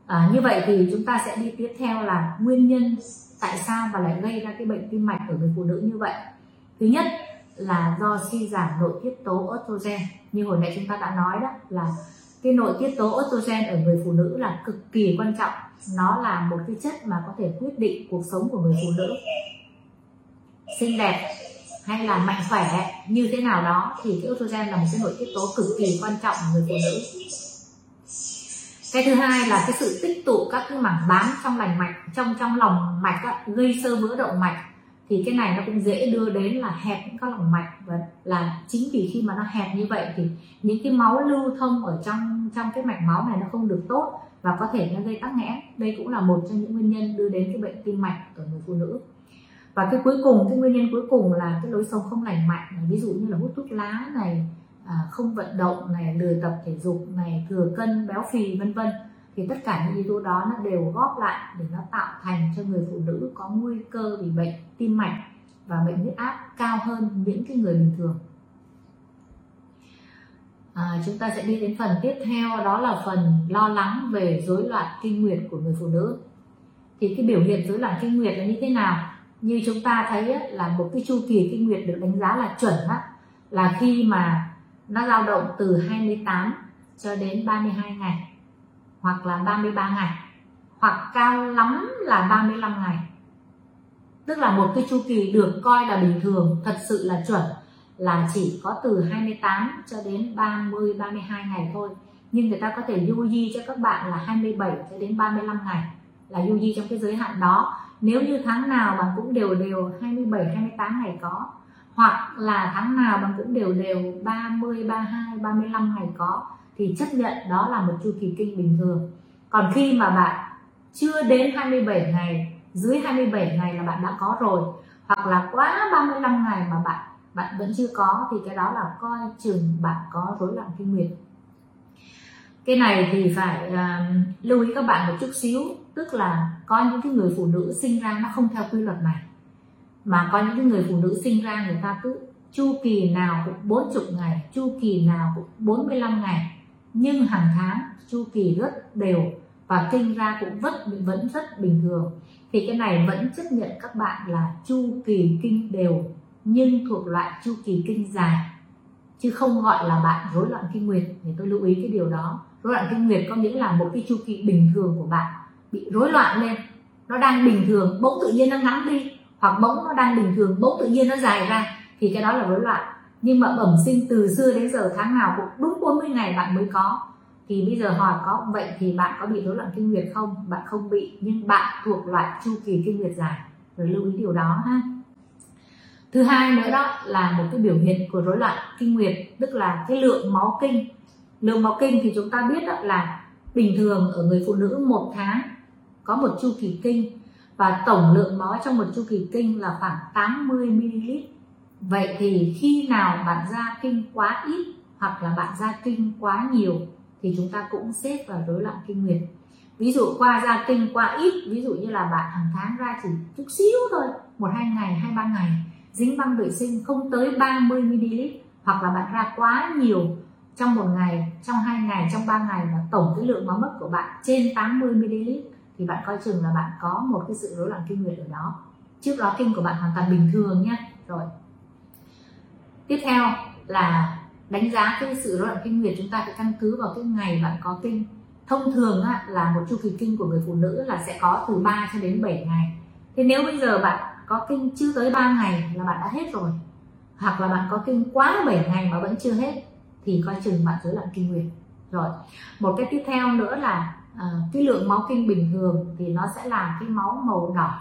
À, như vậy thì chúng ta sẽ đi tiếp theo là nguyên nhân tại sao mà lại gây ra cái bệnh tim mạch ở người phụ nữ như vậy. Thứ nhất là do suy giảm nội tiết tố estrogen. Như hồi nãy chúng ta đã nói đó là cái nội tiết tố estrogen ở người phụ nữ là cực kỳ quan trọng. Nó là một cái chất mà có thể quyết định cuộc sống của người phụ nữ. Xinh đẹp hay là mạnh khỏe như thế nào đó thì cái estrogen là một cái nội tiết tố cực kỳ quan trọng của người phụ nữ. Cái thứ hai là cái sự tích tụ các cái mảng bám trong lành mạch trong trong lòng mạch á, gây sơ vữa động mạch. Thì cái này nó cũng dễ đưa đến là hẹp những các lòng mạch và là chính vì khi mà nó hẹp như vậy thì những cái máu lưu thông ở trong trong cái mạch máu này nó không được tốt và có thể nó gây tắc nghẽn. Đây cũng là một trong những nguyên nhân đưa đến cái bệnh tim mạch ở người phụ nữ. Và cái cuối cùng, cái nguyên nhân cuối cùng là cái lối sống không lành mạnh ví dụ như là hút thuốc lá này à, không vận động này, lười tập thể dục này, thừa cân, béo phì, vân vân. Thì tất cả những yếu tố đó nó đều góp lại để nó tạo thành cho người phụ nữ có nguy cơ bị bệnh tim mạch và bệnh huyết áp cao hơn những cái người bình thường. À, chúng ta sẽ đi đến phần tiếp theo đó là phần lo lắng về rối loạn kinh nguyệt của người phụ nữ. Thì cái biểu hiện rối loạn kinh nguyệt là như thế nào? Như chúng ta thấy là một cái chu kỳ kinh nguyệt được đánh giá là chuẩn á, là khi mà nó dao động từ 28 cho đến 32 ngày hoặc là 33 ngày hoặc cao lắm là 35 ngày tức là một cái chu kỳ được coi là bình thường, thật sự là chuẩn. Là chỉ có từ 28 cho đến 30 32 ngày thôi. Nhưng người ta có thể du di cho các bạn là 27 cho đến 35 ngày là du di trong cái giới hạn đó. Nếu như tháng nào bạn cũng đều đều 27 28 ngày có, hoặc là tháng nào bạn cũng đều đều 30 32 35 ngày có, thì chấp nhận đó là một chu kỳ kinh bình thường. Còn khi mà bạn chưa đến 27 ngày dưới 27 ngày là bạn đã có rồi hoặc là quá 35 ngày mà bạn bạn vẫn chưa có thì cái đó là coi chừng bạn có rối loạn kinh nguyệt. Cái này thì phải uh, lưu ý các bạn một chút xíu tức là có những cái người phụ nữ sinh ra nó không theo quy luật này. Mà có những cái người phụ nữ sinh ra người ta cứ chu kỳ nào cũng 40 ngày chu kỳ nào cũng 45 ngày. Nhưng hàng tháng chu kỳ rất đều và kinh ra cũng vẫn vẫn rất bình thường. Thì cái này vẫn chấp nhận các bạn là chu kỳ kinh đều, nhưng thuộc loại chu kỳ kinh dài, chứ không gọi là bạn rối loạn kinh nguyệt. Thì tôi lưu ý cái điều đó. Rối loạn kinh nguyệt có nghĩa là một cái chu kỳ bình thường của bạn bị rối loạn lên. Nó đang bình thường, bỗng tự nhiên nó ngắn đi, hoặc bỗng nó đang bình thường, bỗng tự nhiên nó dài ra, thì cái đó là rối loạn. Nhưng mà bẩm sinh từ xưa đến giờ tháng nào cũng đúng 40 ngày bạn mới có thì bây giờ hỏi có vậy thì bạn có bị rối loạn kinh nguyệt không? Bạn không bị, nhưng bạn thuộc loại chu kỳ kinh nguyệt dài. Rồi lưu ý điều đó ha. Thứ hai nữa đó là một cái biểu hiện của rối loạn kinh nguyệt, tức là cái lượng máu kinh. Lượng máu kinh thì chúng ta biết đó là bình thường ở người phụ nữ một tháng có một chu kỳ kinh, và tổng lượng máu trong một chu kỳ kinh là khoảng 80 ml. Vậy thì khi nào bạn ra kinh quá ít hoặc là bạn ra kinh quá nhiều thì chúng ta cũng xếp vào rối loạn kinh nguyệt. Ví dụ qua ra kinh quá ít, ví dụ như là bạn hàng tháng ra chỉ chút xíu thôi, một hai ngày, hai ba ngày, dính băng vệ sinh không tới 30 ml, hoặc là bạn ra quá nhiều trong một ngày, trong hai ngày, trong ba ngày và tổng cái lượng máu mất của bạn trên 80 ml thì bạn coi chừng là bạn có một cái sự rối loạn kinh nguyệt ở đó. Trước đó kinh của bạn hoàn toàn bình thường nhé rồi. Tiếp theo là đánh giá cái sự rối loạn kinh nguyệt chúng ta phải căn cứ vào cái ngày bạn có kinh. Thông thường á, là một chu kỳ kinh của người phụ nữ là sẽ có từ 3 cho đến 7 ngày. Thế nếu bây giờ bạn có kinh chưa tới 3 ngày là bạn đã hết rồi. Hoặc là bạn có kinh quá 7 ngày mà vẫn chưa hết thì coi chừng bạn rối loạn kinh nguyệt. Rồi một cái tiếp theo nữa là à, cái lượng máu kinh bình thường thì nó sẽ làm cái máu màu đỏ.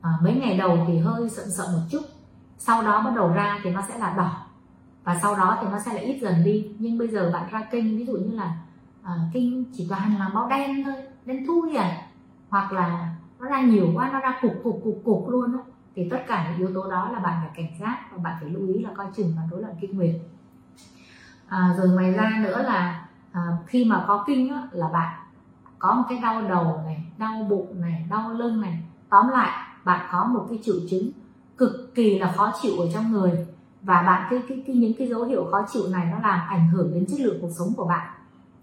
À, mấy ngày đầu thì hơi sợn sợ một chút sau đó bắt đầu ra thì nó sẽ là đỏ và sau đó thì nó sẽ lại ít dần đi. Nhưng bây giờ bạn ra kinh ví dụ như là ờ, à, kinh chỉ toàn là máu đen thôi đen thui à. Hoặc là nó ra nhiều quá nó ra cục cục cục cục luôn đó. thì tất cả những yếu tố đó là bạn phải cảnh giác và bạn phải lưu ý là coi chừng và rối loạn kinh nguyệt. À, rồi ngoài ra nữa là à, khi mà có kinh á, là bạn có một cái đau đầu này đau bụng này đau lưng này. Tóm lại bạn có một cái triệu chứng cực kỳ là khó chịu ở trong người và bạn cái, cái, cái những cái dấu hiệu khó chịu này nó làm ảnh hưởng đến chất lượng cuộc sống của bạn.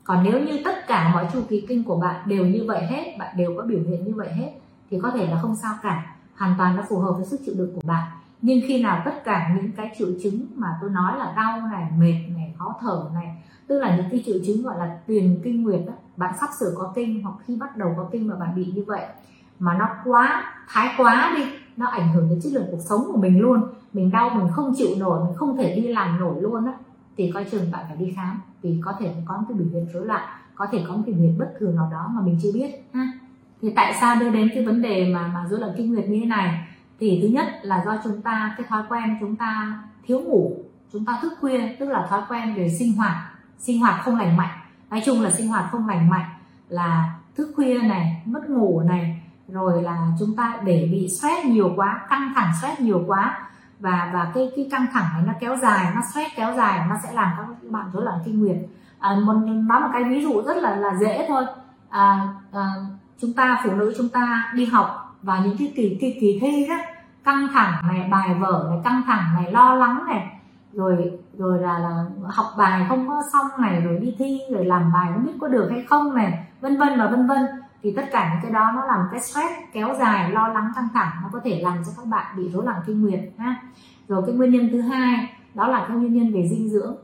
Còn nếu như tất cả mọi chu kỳ kinh của bạn đều như vậy hết bạn đều có biểu hiện như vậy hết thì có thể là không sao cả. Hoàn toàn nó phù hợp với sức chịu đựng của bạn. Nhưng khi nào tất cả những cái triệu chứng mà tôi nói là đau này mệt này khó thở này tức là những cái triệu chứng gọi là tiền kinh nguyệt đó bạn sắp sửa có kinh hoặc khi bắt đầu có kinh mà bạn bị như vậy mà nó quá thái quá đi, nó ảnh hưởng đến chất lượng cuộc sống của mình luôn. Mình đau, mình không chịu nổi, mình không thể đi làm nổi luôn á. Thì coi chừng bạn phải đi khám, vì có thể có một cái biểu hiện rối loạn, có thể có một cái biểu hiện bất thường nào đó mà mình chưa biết, ha. Thì tại sao đưa đến cái vấn đề mà mà rối loạn kinh nguyệt như thế này? Thì thứ nhất là do chúng ta, cái thói quen chúng ta thiếu ngủ, chúng ta thức khuya, tức là thói quen về sinh hoạt. Sinh hoạt không lành mạnh. Nói chung là sinh hoạt không lành mạnh là thức khuya này, mất ngủ này rồi là chúng ta để bị stress nhiều quá căng thẳng stress nhiều quá. Và và cái cái căng thẳng này nó kéo dài nó stress kéo dài nó sẽ làm các bạn rối loạn kinh nguyệt. À, một nói một cái ví dụ rất là là dễ thôi. À, à, chúng ta phụ nữ chúng ta đi học và những cái kỳ kỳ kỳ thi đó căng thẳng này bài vở này căng thẳng này lo lắng này rồi rồi là, là học bài không có xong này rồi đi thi rồi làm bài không biết có được hay không này vân vân và vân vân thì tất cả những cái đó nó làm cái stress kéo dài lo lắng căng thẳng nó có thể làm cho các bạn bị rối loạn kinh nguyệt ha. Rồi cái nguyên nhân thứ hai đó là cái nguyên nhân về dinh dưỡng.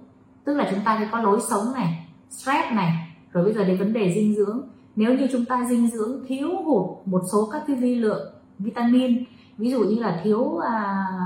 Tức là chúng ta có lối sống này stress này. Rồi bây giờ đến vấn đề dinh dưỡng. Nếu như chúng ta dinh dưỡng thiếu hụt một số các cái vi lượng vitamin ví dụ như là thiếu uh,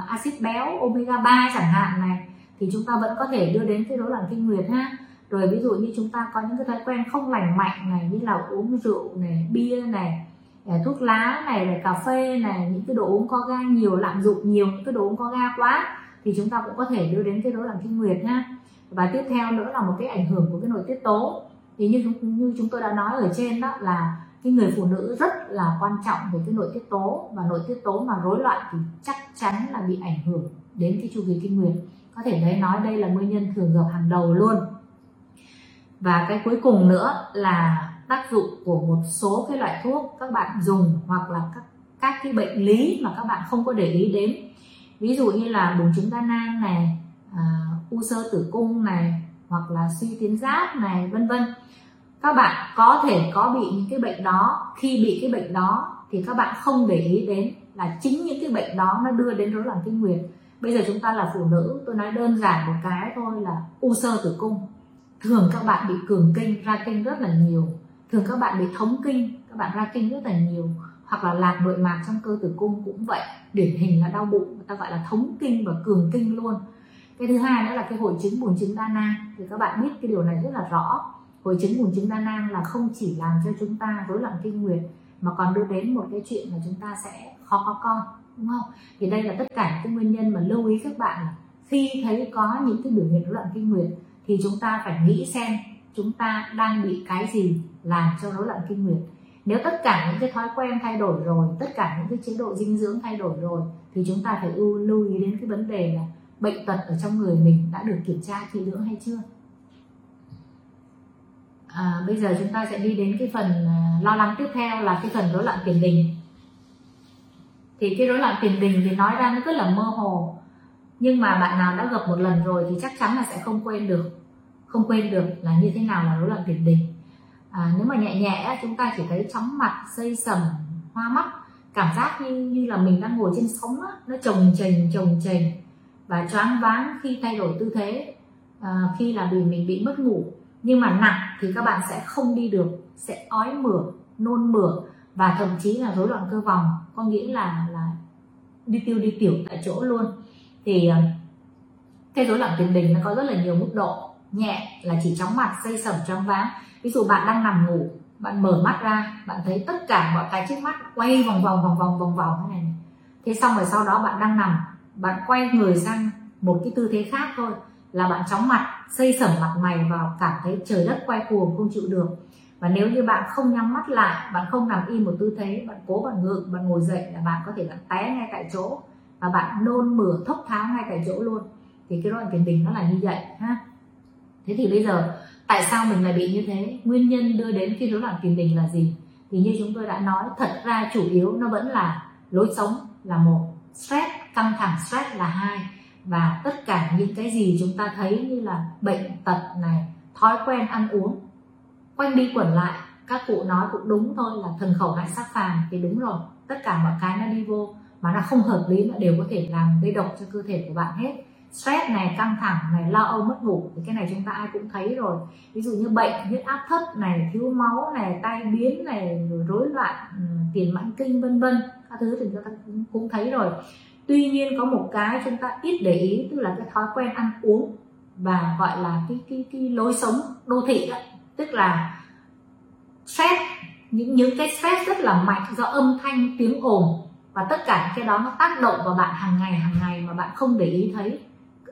axit béo omega 3 chẳng hạn này thì chúng ta vẫn có thể đưa đến cái rối loạn kinh nguyệt ha rồi ví dụ như chúng ta có những cái thói quen không lành mạnh này, như là uống rượu này, bia này à, thuốc lá này là cà phê này, những cái đồ uống có ga nhiều, lạm dụng nhiều, những cái đồ uống có ga quá, thì chúng ta cũng có thể đưa đến cái rối loạn kinh nguyệt ha và tiếp theo nữa là một cái ảnh hưởng của cái nội tiết tố. Thì như chúng như chúng tôi đã nói ở trên đó là cái người phụ nữ rất là quan trọng về cái nội tiết tố. Và nội tiết tố mà rối loạn thì chắc chắn là bị ảnh hưởng đến cái chu kỳ kinh nguyệt. Có thể đấy, nói đây là nguyên nhân thường gặp hàng đầu luôn và cái cuối cùng nữa là tác dụng của một số cái loại thuốc các bạn dùng hoặc là các các cái bệnh lý mà các bạn không có để ý đến. Ví dụ như là buồng trứng đa nang này à, u sơ tử cung này hoặc là suy tuyến giáp này vân vân. Các bạn có thể có bị những cái bệnh đó. Khi bị cái bệnh đó thì các bạn không để ý đến là chính những cái bệnh đó nó đưa đến rối loạn kinh nguyệt. Bây giờ chúng ta là phụ nữ tôi nói đơn giản một cái thôi là u sơ tử cung thường các bạn bị cường kinh, ra kinh rất là nhiều. Thường các bạn bị thống kinh, các bạn ra kinh rất là nhiều. Hoặc là lạc nội mạc trong cơ tử cung cũng vậy. Điển hình là đau bụng, người ta gọi là thống kinh và cường kinh luôn. Cái thứ hai nữa là cái hội chứng buồng trứng đa nang. Thì các bạn biết cái điều này rất là rõ. Hội chứng buồng trứng đa nang là không chỉ làm cho chúng ta rối loạn kinh nguyệt, mà còn đưa đến một cái chuyện là chúng ta sẽ khó có con, đúng không? Thì đây là tất cả những nguyên nhân mà lưu ý các bạn. Là khi thấy có những cái biểu hiện rối loạn kinh nguyệt thì chúng ta phải nghĩ xem chúng ta đang bị cái gì làm cho rối loạn kinh nguyệt. Nếu tất cả những cái thói quen thay đổi rồi tất cả những cái chế độ dinh dưỡng thay đổi rồi thì chúng ta phải ưu lưu ý đến cái vấn đề là bệnh tật ở trong người mình đã được kiểm tra kỹ lưỡng hay chưa? À, bây giờ chúng ta sẽ đi đến cái phần à, lo lắng tiếp theo là cái phần rối loạn tiền đình. Thì cái rối loạn tiền đình thì nói ra nó rất là mơ hồ nhưng mà bạn nào đã gặp một lần rồi thì chắc chắn là sẽ không quên được. Không quên được là như thế nào là rối loạn tiền đình. À, nếu mà nhẹ nhẹ chúng ta chỉ thấy chóng mặt xây sầm hoa mắt cảm giác như như là mình đang ngồi trên sóng á, nó trồng trềnh trồng trềnh và choáng váng khi thay đổi tư thế à, khi là vì mình bị mất ngủ. Nhưng mà nặng thì các bạn sẽ không đi được sẽ ói mửa nôn mửa và thậm chí là rối loạn cơ vòng. Có nghĩa là là đi tiêu đi tiểu tại chỗ luôn thì ờ, cái rối loạn tiền đình nó có rất là nhiều mức độ. Nhẹ là chỉ chóng mặt xây sẩm, choáng váng. Ví dụ bạn đang nằm ngủ, bạn mở mắt ra, bạn thấy tất cả mọi cái trước mắt quay vòng vòng vòng vòng vòng vòng thế này thế xong rồi sau đó bạn đang nằm, bạn quay người sang một cái tư thế khác thôi, là bạn chóng mặt xây sẩm mặt mày vào, cảm thấy trời đất quay cuồng, không chịu được. Và nếu như bạn không nhắm mắt lại, bạn không nằm im một tư thế, bạn cố, bạn ngự bạn ngồi dậy là bạn có thể bạn té ngay tại chỗ và bạn nôn mửa thốc tháo ngay tại chỗ luôn. Thì cái đoạn tiền đình nó là như vậy, ha. Thế thì bây giờ, tại sao mình lại bị như thế? Nguyên nhân đưa đến cái rối loạn tiền đình là gì? Thì như chúng tôi đã nói, thật ra chủ yếu nó vẫn là lối sống là một. Stress, căng thẳng stress là hai. Và tất cả những cái gì chúng ta thấy như là bệnh tật này, thói quen ăn uống, quanh đi quẩn lại, các cụ nói cũng đúng thôi là thần khẩu hại sát phàm, thì đúng rồi. Tất cả mọi cái nó đi vô mà nó không hợp lý nó đều có thể làm gây độc cho cơ thể của bạn hết. Stress này, căng thẳng này, lo âu, mất ngủ, thì cái này chúng ta ai cũng thấy rồi. Ví dụ như bệnh, huyết áp thấp này, thiếu máu này, tai biến này rối loạn ừ, tiền mãn kinh, vân vân, các thứ thì chúng ta cũng thấy rồi. Tuy nhiên có một cái chúng ta ít để ý, tức là cái thói quen ăn uống và gọi là cái cái cái lối sống đô thị đó. Tức là stress, những những cái stress rất là mạnh do âm thanh, tiếng ồn và tất cả những cái đó nó tác động vào bạn hàng ngày hàng ngày mà bạn không để ý thấy.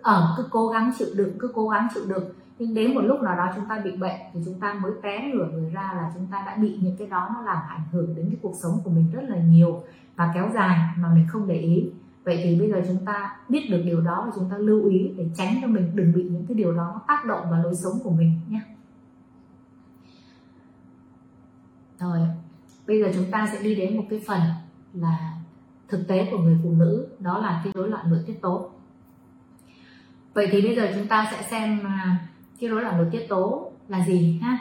Ở ờ, cứ cố gắng chịu đựng cứ cố gắng chịu đựng. Nhưng đến một lúc nào đó chúng ta bị bệnh thì chúng ta mới té ngửa người ra là chúng ta đã bị những cái đó nó làm ảnh hưởng đến cái cuộc sống của mình rất là nhiều và kéo dài mà mình không để ý. Vậy thì bây giờ chúng ta biết được điều đó và chúng ta lưu ý để tránh cho mình đừng bị những cái điều đó tác động vào lối sống của mình nhé. Rồi bây giờ chúng ta sẽ đi đến một cái phần là thực tế của người phụ nữ, đó là cái rối loạn nội tiết tố. Vậy thì bây giờ chúng ta sẽ xem à, cái rối loạn nội tiết tố là gì ha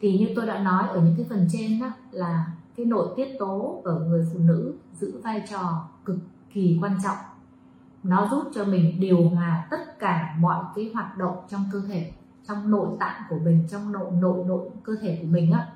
thì như tôi đã nói ở những cái phần trên đó, là cái nội tiết tố ở người phụ nữ giữ vai trò cực kỳ quan trọng. Nó giúp cho mình điều hòa tất cả mọi cái hoạt động trong cơ thể, trong nội tạng của mình, trong nội nội nội cơ thể của mình á.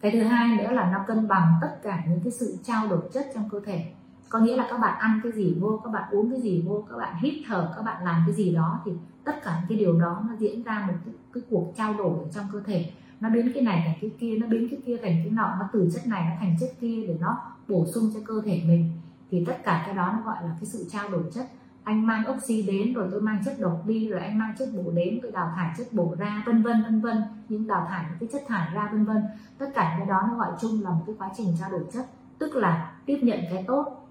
Cái thứ hai nữa là nó cân bằng tất cả những cái sự trao đổi chất trong cơ thể có nghĩa là các bạn ăn cái gì vô các bạn uống cái gì vô các bạn hít thở các bạn làm cái gì đó thì tất cả những cái điều đó nó diễn ra một cái, cái cuộc trao đổi ở trong cơ thể. Nó biến cái này thành cái kia nó biến cái kia thành cái nọ nó từ chất này nó thành chất kia để nó bổ sung cho cơ thể mình. Thì tất cả cái đó nó gọi là cái sự trao đổi chất. Anh mang oxy đến rồi tôi mang chất độc đi rồi anh mang chất bổ đến tôi đào thải chất bổ ra vân vân vân vân. Những đào thải những cái chất thải ra vân vân. Tất cả cái đó nó gọi chung là một cái quá trình trao đổi chất. Tức là tiếp nhận cái tốt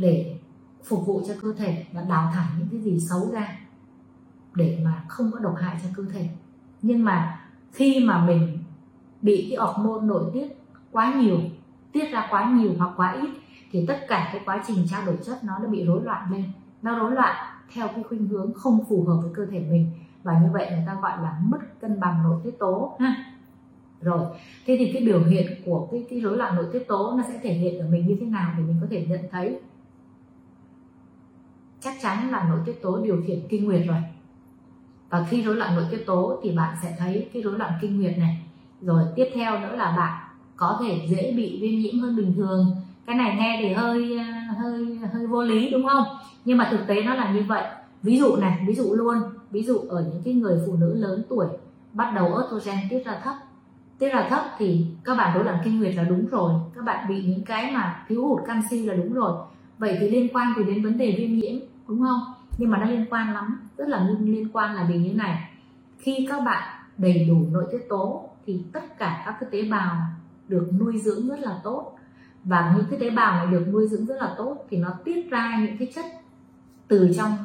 để phục vụ cho cơ thể và đào thải những cái gì xấu ra để mà không có độc hại cho cơ thể. Nhưng mà khi mà mình bị cái hormone nội tiết quá nhiều, tiết ra quá nhiều hoặc quá ít, thì tất cả cái quá trình trao đổi chất nó đã bị rối loạn lên. Nó rối loạn theo cái khuynh hướng không phù hợp với cơ thể mình. Và như vậy người ta gọi là mất cân bằng nội tiết tố ha. Rồi, thế thì cái biểu hiện của cái cái rối loạn nội tiết tố nó sẽ thể hiện ở mình như thế nào để mình có thể nhận thấy? Chắc chắn là nội tiết tố điều khiển kinh nguyệt rồi. Và khi rối loạn nội tiết tố thì bạn sẽ thấy cái rối loạn kinh nguyệt này. Rồi tiếp theo nữa là bạn có thể dễ bị viêm nhiễm hơn bình thường. Cái này nghe thì hơi hơi hơi vô lý, đúng không? Nhưng mà thực tế nó là như vậy. Ví dụ này, ví dụ luôn. Ví dụ ở những cái người phụ nữ lớn tuổi, bắt đầu estrogen tiết ra thấp. Tiết ra thấp thì các bạn rối loạn kinh nguyệt là đúng rồi. Các bạn bị những cái mà thiếu hụt canxi là đúng rồi. Vậy thì liên quan thì đến vấn đề viêm nhiễm? Đúng không? Nhưng mà nó liên quan lắm, rất là liên quan là vì như này. Khi các bạn đầy đủ nội tiết tố thì tất cả các cái tế bào được nuôi dưỡng rất là tốt. Và những cái tế bào này được nuôi dưỡng rất là tốt thì nó tiết ra những cái chất từ trong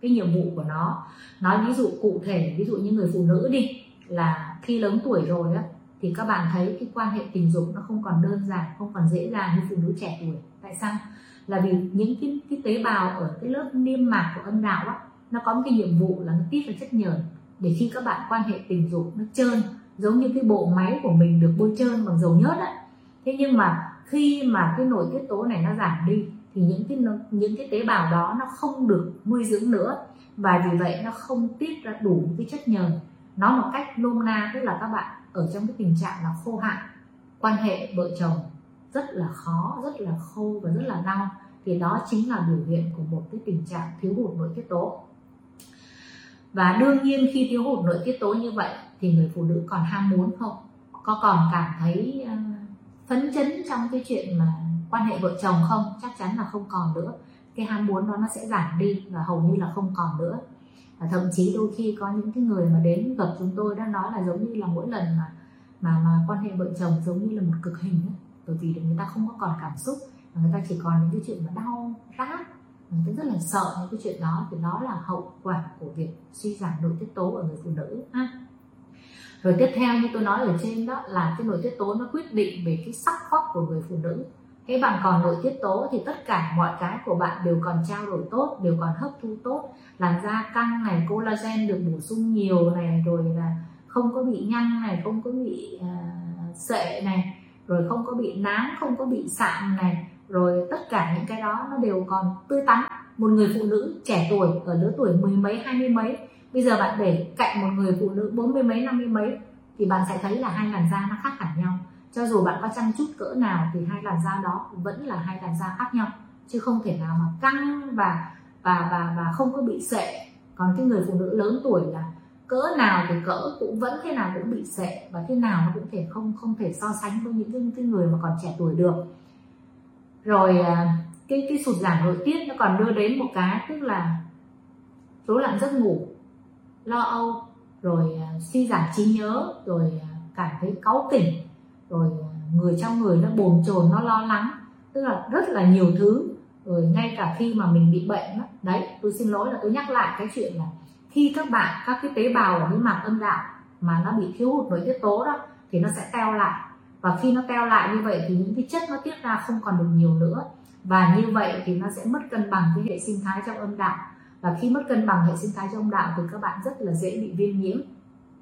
cái nhiệm vụ của nó. Nói ví dụ cụ thể, ví dụ như người phụ nữ đi, là khi lớn tuổi rồi á, thì các bạn thấy cái quan hệ tình dục nó không còn đơn giản, không còn dễ dàng như phụ nữ trẻ tuổi. Tại sao? Là vì những cái, cái tế bào ở cái lớp niêm mạc của âm đạo á nó có một cái nhiệm vụ là nó tiết ra chất nhờn. Để khi các bạn quan hệ tình dục nó trơn giống như cái bộ máy của mình được bôi trơn bằng dầu nhớt á. Thế nhưng mà khi mà cái nội tiết tố này nó giảm đi thì những cái những cái tế bào đó nó không được nuôi dưỡng nữa. Và vì vậy nó không tiết ra đủ cái chất nhờn. Nó một cách nôm na tức là các bạn ở trong cái tình trạng là khô hạn quan hệ vợ chồng rất là khó rất là khô và rất là đau thì đó chính là biểu hiện của một cái tình trạng thiếu hụt nội tiết tố. Và đương nhiên khi thiếu hụt nội tiết tố như vậy thì người phụ nữ còn ham muốn không? Có còn cảm thấy ờ, phấn chấn trong cái chuyện mà quan hệ vợ chồng không? Chắc chắn là không còn nữa. Cái ham muốn đó nó sẽ giảm đi và hầu như là không còn nữa. Và thậm chí đôi khi có những cái người mà đến gặp chúng tôi đã nói là giống như là mỗi lần mà mà mà quan hệ vợ chồng giống như là một cực hình ấy. bởi vì người ta không có còn cảm xúc người ta chỉ còn những cái chuyện mà đau rát. Người ta rất là sợ những cái chuyện đó. Thì đó là hậu quả của việc suy giảm nội tiết tố ở người phụ nữ ha. Rồi tiếp theo như tôi nói ở trên đó là cái nội tiết tố nó quyết định về cái sắc vóc của người phụ nữ. Thế bạn còn nội tiết tố thì tất cả mọi cái của bạn đều còn trao đổi tốt đều còn hấp thu tốt. Làn da căng này collagen được bổ sung nhiều này rồi là không có bị nhăn này không có bị uh, sệ này. Rồi không có bị nám không có bị sạm này rồi tất cả những cái đó nó đều còn tươi tắn. Một người phụ nữ trẻ tuổi ở lứa tuổi mười mấy hai mươi mấy. Bây giờ bạn để cạnh một người phụ nữ bốn mươi mấy năm mươi mấy thì bạn sẽ thấy là hai làn da nó khác hẳn nhau. Cho dù bạn có chăm chút cỡ nào thì hai làn da đó vẫn là hai làn da khác nhau chứ không thể nào mà căng và và và và không có bị sệ còn cái người phụ nữ lớn tuổi là cỡ nào thì cỡ cũng vẫn thế nào cũng bị sệ và thế nào nó cũng thể không không thể so sánh với những cái, người mà còn trẻ tuổi được rồi à, cái cái sụt giảm nội tiết nó còn đưa đến một cái tức là rối loạn giấc ngủ lo âu rồi à, suy giảm trí nhớ rồi à, cảm thấy cáu kỉnh rồi người trong người nó bồn chồn nó lo lắng. Tức là rất là nhiều thứ. Rồi ngay cả khi mà mình bị bệnh đó, đấy tôi xin lỗi là tôi nhắc lại cái chuyện là khi các bạn các cái tế bào ở cái mạc âm đạo mà nó bị thiếu hụt nội tiết tố đó thì nó sẽ teo lại và khi nó teo lại như vậy thì những cái chất nó tiết ra không còn được nhiều nữa. Và như vậy thì nó sẽ mất cân bằng cái hệ sinh thái trong âm đạo. Và khi mất cân bằng hệ sinh thái trong âm đạo thì các bạn rất là dễ bị viêm nhiễm.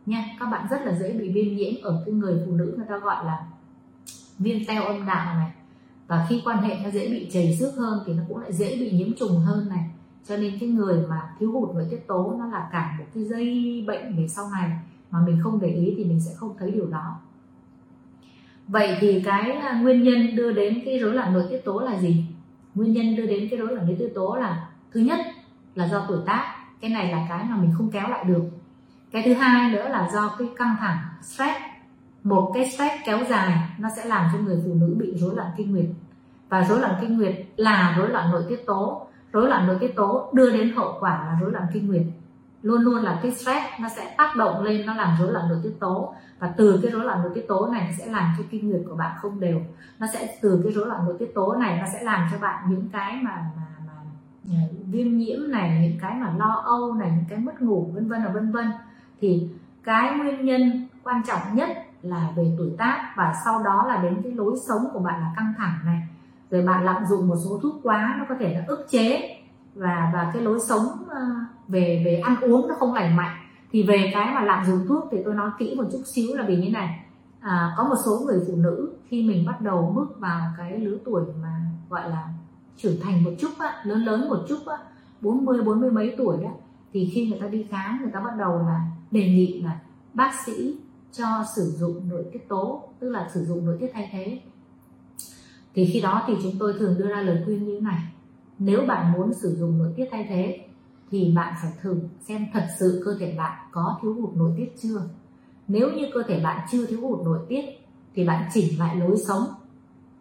Nha, các bạn rất là dễ bị viêm nhiễm ở cái người phụ nữ người ta gọi là viêm teo âm đạo này. Và khi quan hệ nó dễ bị chảy xước hơn thì nó cũng lại dễ bị nhiễm trùng hơn này. Cho nên cái người mà thiếu hụt nội tiết tố nó là cả một cái dây bệnh về sau này mà mình không để ý thì mình sẽ không thấy điều đó vậy thì cái à, nguyên nhân đưa đến cái rối loạn nội tiết tố là gì? Nguyên nhân đưa đến cái rối loạn nội tiết tố là, thứ nhất là do tuổi tác, cái này là cái mà mình không kéo lại được. Cái thứ hai nữa là do cái căng thẳng, stress. Một cái stress kéo dài, nó sẽ làm cho người phụ nữ bị rối loạn kinh nguyệt. Và rối loạn kinh nguyệt là rối loạn nội tiết tố. Rối loạn nội tiết tố đưa đến hậu quả là rối loạn kinh nguyệt luôn luôn là cái stress nó sẽ tác động lên nó làm rối loạn nội tiết tố. Và từ cái rối loạn nội tiết tố này nó sẽ làm cho kinh nguyệt của bạn không đều. Nó sẽ từ cái rối loạn nội tiết tố này nó sẽ làm cho bạn những cái mà mà, mà à, viêm nhiễm này những cái mà lo âu này những cái mất ngủ vân vân và vân vân. Thì cái nguyên nhân quan trọng nhất là về tuổi tác và sau đó là đến cái lối sống của bạn là căng thẳng này. Rồi bạn lạm dụng một số thuốc quá nó có thể là ức chế và và cái lối sống ờ, về về ăn uống nó không lành mạnh. Thì về cái mà lạm dụng thuốc thì tôi nói kỹ một chút xíu là vì như này. À, có một số người phụ nữ khi mình bắt đầu bước vào cái lứa tuổi mà gọi là trưởng thành một chút á, lớn lớn một chút á, 40 40 mấy tuổi đó thì khi người ta đi khám người ta bắt đầu là đề nghị là bác sĩ cho sử dụng nội tiết tố tức là sử dụng nội tiết thay thế. Thì khi đó thì chúng tôi thường đưa ra lời khuyên như thế này nếu bạn muốn sử dụng nội tiết thay thế, thì bạn phải thử xem thật sự cơ thể bạn có thiếu hụt nội tiết chưa. Nếu như cơ thể bạn chưa thiếu hụt nội tiết, thì bạn chỉnh lại lối sống.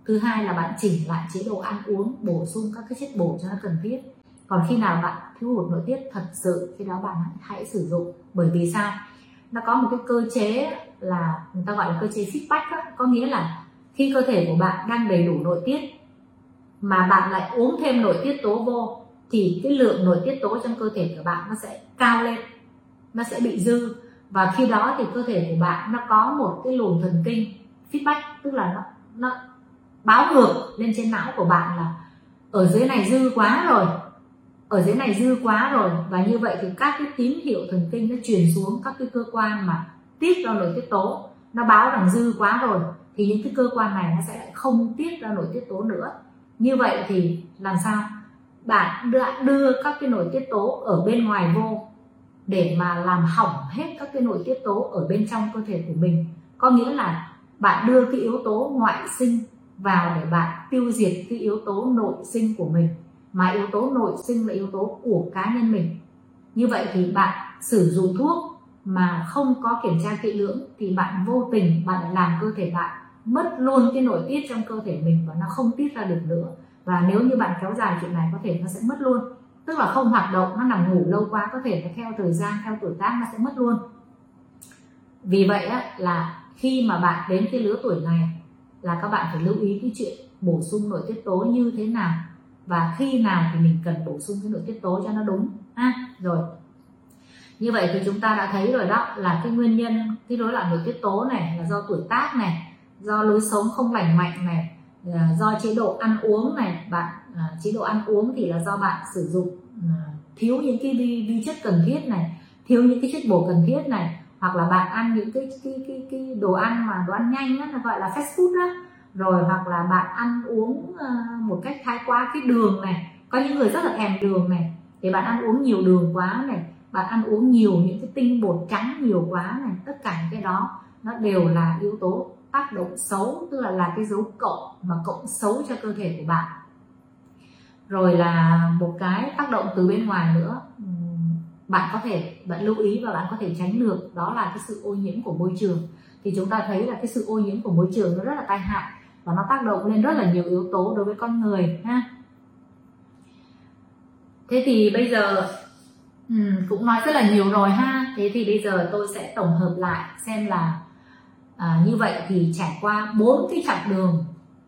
Thứ hai là bạn chỉnh lại chế độ ăn uống, bổ sung các cái chất bổ cho nó cần thiết. Còn khi nào bạn thiếu hụt nội tiết thật sự khi đó bạn hãy sử dụng. Bởi vì sao? Nó có một cái cơ chế là người ta gọi là cơ chế feedback đó. có nghĩa là khi cơ thể của bạn đang đầy đủ nội tiết mà bạn lại uống thêm nội tiết tố vô, thì cái lượng nội tiết tố trong cơ thể của bạn nó sẽ cao lên, nó sẽ bị dư. Và khi đó thì cơ thể của bạn nó có một cái luồng thần kinh, feedback, tức là nó nó báo ngược lên trên não của bạn là ở dưới này dư quá rồi, ở dưới này dư quá rồi. Và như vậy thì các cái tín hiệu thần kinh nó truyền xuống các cái cơ quan mà tiết ra nội tiết tố, nó báo rằng dư quá rồi, thì những cái cơ quan này nó sẽ lại không tiết ra nội tiết tố nữa như vậy thì làm sao? Bạn đã đưa các cái nội tiết tố ở bên ngoài vô để mà làm hỏng hết các cái nội tiết tố ở bên trong cơ thể của mình. Có nghĩa là bạn đưa cái yếu tố ngoại sinh vào để bạn tiêu diệt cái yếu tố nội sinh của mình. Mà yếu tố nội sinh là yếu tố của cá nhân mình. Như vậy thì bạn sử dụng thuốc mà không có kiểm tra kỹ lưỡng thì bạn vô tình bạn làm cơ thể bạn mất luôn cái nội tiết trong cơ thể mình và nó không tiết ra được nữa. Và nếu như bạn kéo dài chuyện này có thể nó sẽ mất luôn. Tức là không hoạt động nó nằm ngủ lâu quá có thể nó theo thời gian theo tuổi tác nó sẽ mất luôn. Vì vậy á, là khi mà bạn đến cái lứa tuổi này là các bạn phải lưu ý cái chuyện bổ sung nội tiết tố như thế nào. Và khi nào thì mình cần bổ sung cái nội tiết tố cho nó đúng. Ha rồi. Như vậy thì chúng ta đã thấy rồi đó là cái nguyên nhân cái rối loạn nội tiết tố này là do tuổi tác này do lối sống không lành mạnh này ờ, do chế độ ăn uống này bạn ờ, chế độ ăn uống thì là do bạn sử dụng ờ, thiếu những cái vi, vi chất cần thiết này thiếu những cái chất bổ cần thiết này hoặc là bạn ăn những cái cái cái, cái đồ ăn mà đồ ăn nhanh á, nó gọi là fast food đó rồi hoặc là bạn ăn uống một cách thái quá cái đường này có những người rất là thèm đường này thì bạn ăn uống nhiều đường quá này bạn ăn uống nhiều những cái tinh bột trắng nhiều quá này tất cả những cái đó nó đều là yếu tố tác động xấu, tức là là cái dấu cộng mà cộng xấu cho cơ thể của bạn. Rồi là một cái tác động từ bên ngoài nữa bạn có thể, bạn lưu ý và bạn có thể tránh được, đó là cái sự ô nhiễm của môi trường. Thì chúng ta thấy là cái sự ô nhiễm của môi trường nó rất là tai hại và nó tác động lên rất là nhiều yếu tố đối với con người ha thế thì bây giờ cũng nói rất là nhiều rồi ha. Thế thì bây giờ tôi sẽ tổng hợp lại xem là à, như vậy thì trải qua bốn cái chặng đường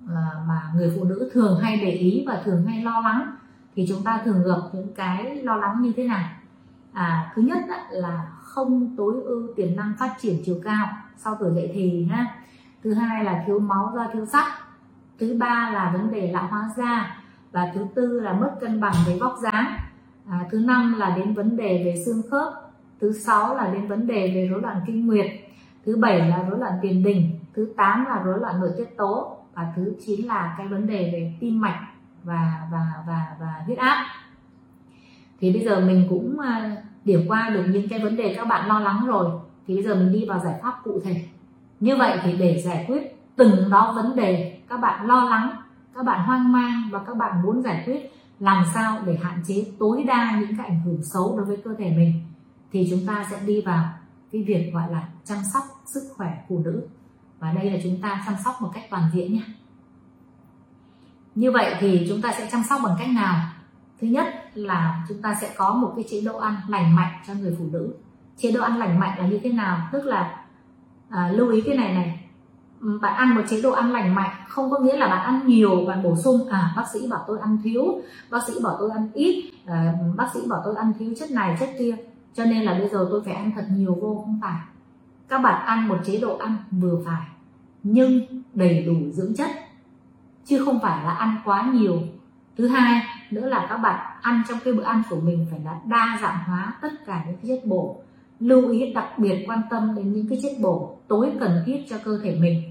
à, mà người phụ nữ thường hay để ý và thường hay lo lắng thì chúng ta thường gặp những cái lo lắng như thế này. À, thứ nhất là không tối ưu tiềm năng phát triển chiều cao sau tuổi dậy thì ha thứ hai là thiếu máu do thiếu sắt. Thứ ba là vấn đề lão hóa da. Và thứ tư là mất cân bằng về vóc dáng. À, thứ năm là đến vấn đề về xương khớp. Thứ sáu là đến vấn đề về rối loạn kinh nguyệt thứ bảy là rối loạn tiền đình, thứ tám là rối loạn nội tiết tố, và thứ chín là cái vấn đề về tim mạch và và và và huyết áp. Thì bây giờ mình cũng à, điểm qua được những cái vấn đề các bạn lo lắng rồi, thì bây giờ mình đi vào giải pháp cụ thể. Như vậy thì để giải quyết từng đó vấn đề, các bạn lo lắng, các bạn hoang mang và các bạn muốn giải quyết, làm sao để hạn chế tối đa những cái ảnh hưởng xấu đối với cơ thể mình, thì chúng ta sẽ đi vào cái việc gọi là chăm sóc sức khỏe phụ nữ. Và đây là chúng ta chăm sóc một cách toàn diện nhé. Như vậy thì chúng ta sẽ chăm sóc bằng cách nào? Thứ nhất là chúng ta sẽ có một cái chế độ ăn lành mạnh cho người phụ nữ. Chế độ ăn lành mạnh là như thế nào? Tức là à, lưu ý cái này này. Bạn ăn một chế độ ăn lành mạnh không có nghĩa là bạn ăn nhiều bạn bổ sung. À bác sĩ bảo tôi ăn thiếu bác sĩ bảo tôi ăn ít à, bác sĩ bảo tôi ăn thiếu chất này chất kia. Cho nên là bây giờ tôi phải ăn thật nhiều vô không phải các bạn ăn một chế độ ăn vừa phải, nhưng đầy đủ dưỡng chất, chứ không phải là ăn quá nhiều. Thứ hai nữa là các bạn ăn trong cái bữa ăn của mình phải là đa dạng hóa tất cả những cái chất bổ. Lưu ý, đặc biệt quan tâm đến những cái chất bổ tối cần thiết cho cơ thể mình.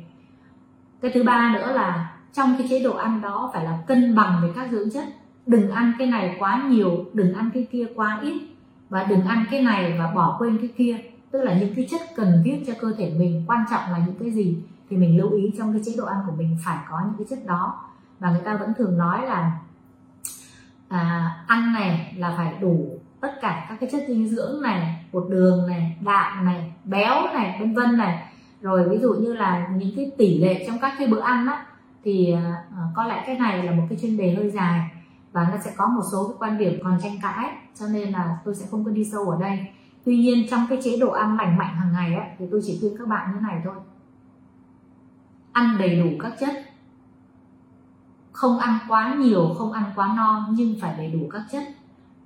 Cái thứ ba nữa là trong cái chế độ ăn đó phải là cân bằng về các dưỡng chất. Đừng ăn cái này quá nhiều, đừng ăn cái kia quá ít, và đừng ăn cái này và bỏ quên cái kia tức là những cái chất cần thiết cho cơ thể mình quan trọng là những cái gì thì mình lưu ý trong cái chế độ ăn của mình phải có những cái chất đó. Và người ta vẫn thường nói là à, ăn này là phải đủ tất cả các cái chất dinh dưỡng này bột đường này đạm này béo này vân vân này. Rồi ví dụ như là những cái tỷ lệ trong các cái bữa ăn á thì uh, có lẽ cái này là một cái chuyên đề hơi dài và nó sẽ có một số cái quan điểm còn tranh cãi cho nên là tôi sẽ không có đi sâu ở đây tuy nhiên trong cái chế độ ăn lành mạnh hàng ngày ấy, thì tôi chỉ khuyên các bạn như này thôi. Ăn đầy đủ các chất. Không ăn quá nhiều không ăn quá no nhưng phải đầy đủ các chất.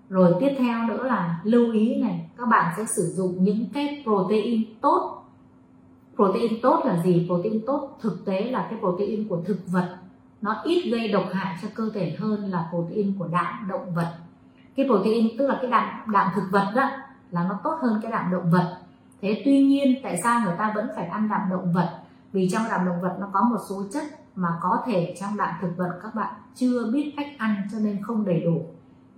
Rồi tiếp theo nữa là lưu ý này các bạn sẽ sử dụng những cái protein tốt. Protein tốt là gì? Protein tốt thực tế là cái protein của thực vật. Nó ít gây độc hại cho cơ thể hơn là protein của đạm động vật. Cái protein tức là cái đạm đạm thực vật đó là nó tốt hơn cái đạm động vật. Thế tuy nhiên, tại sao người ta vẫn phải ăn đạm động vật? Vì trong đạm động vật nó có một số chất mà có thể trong đạm thực vật các bạn chưa biết cách ăn cho nên không đầy đủ.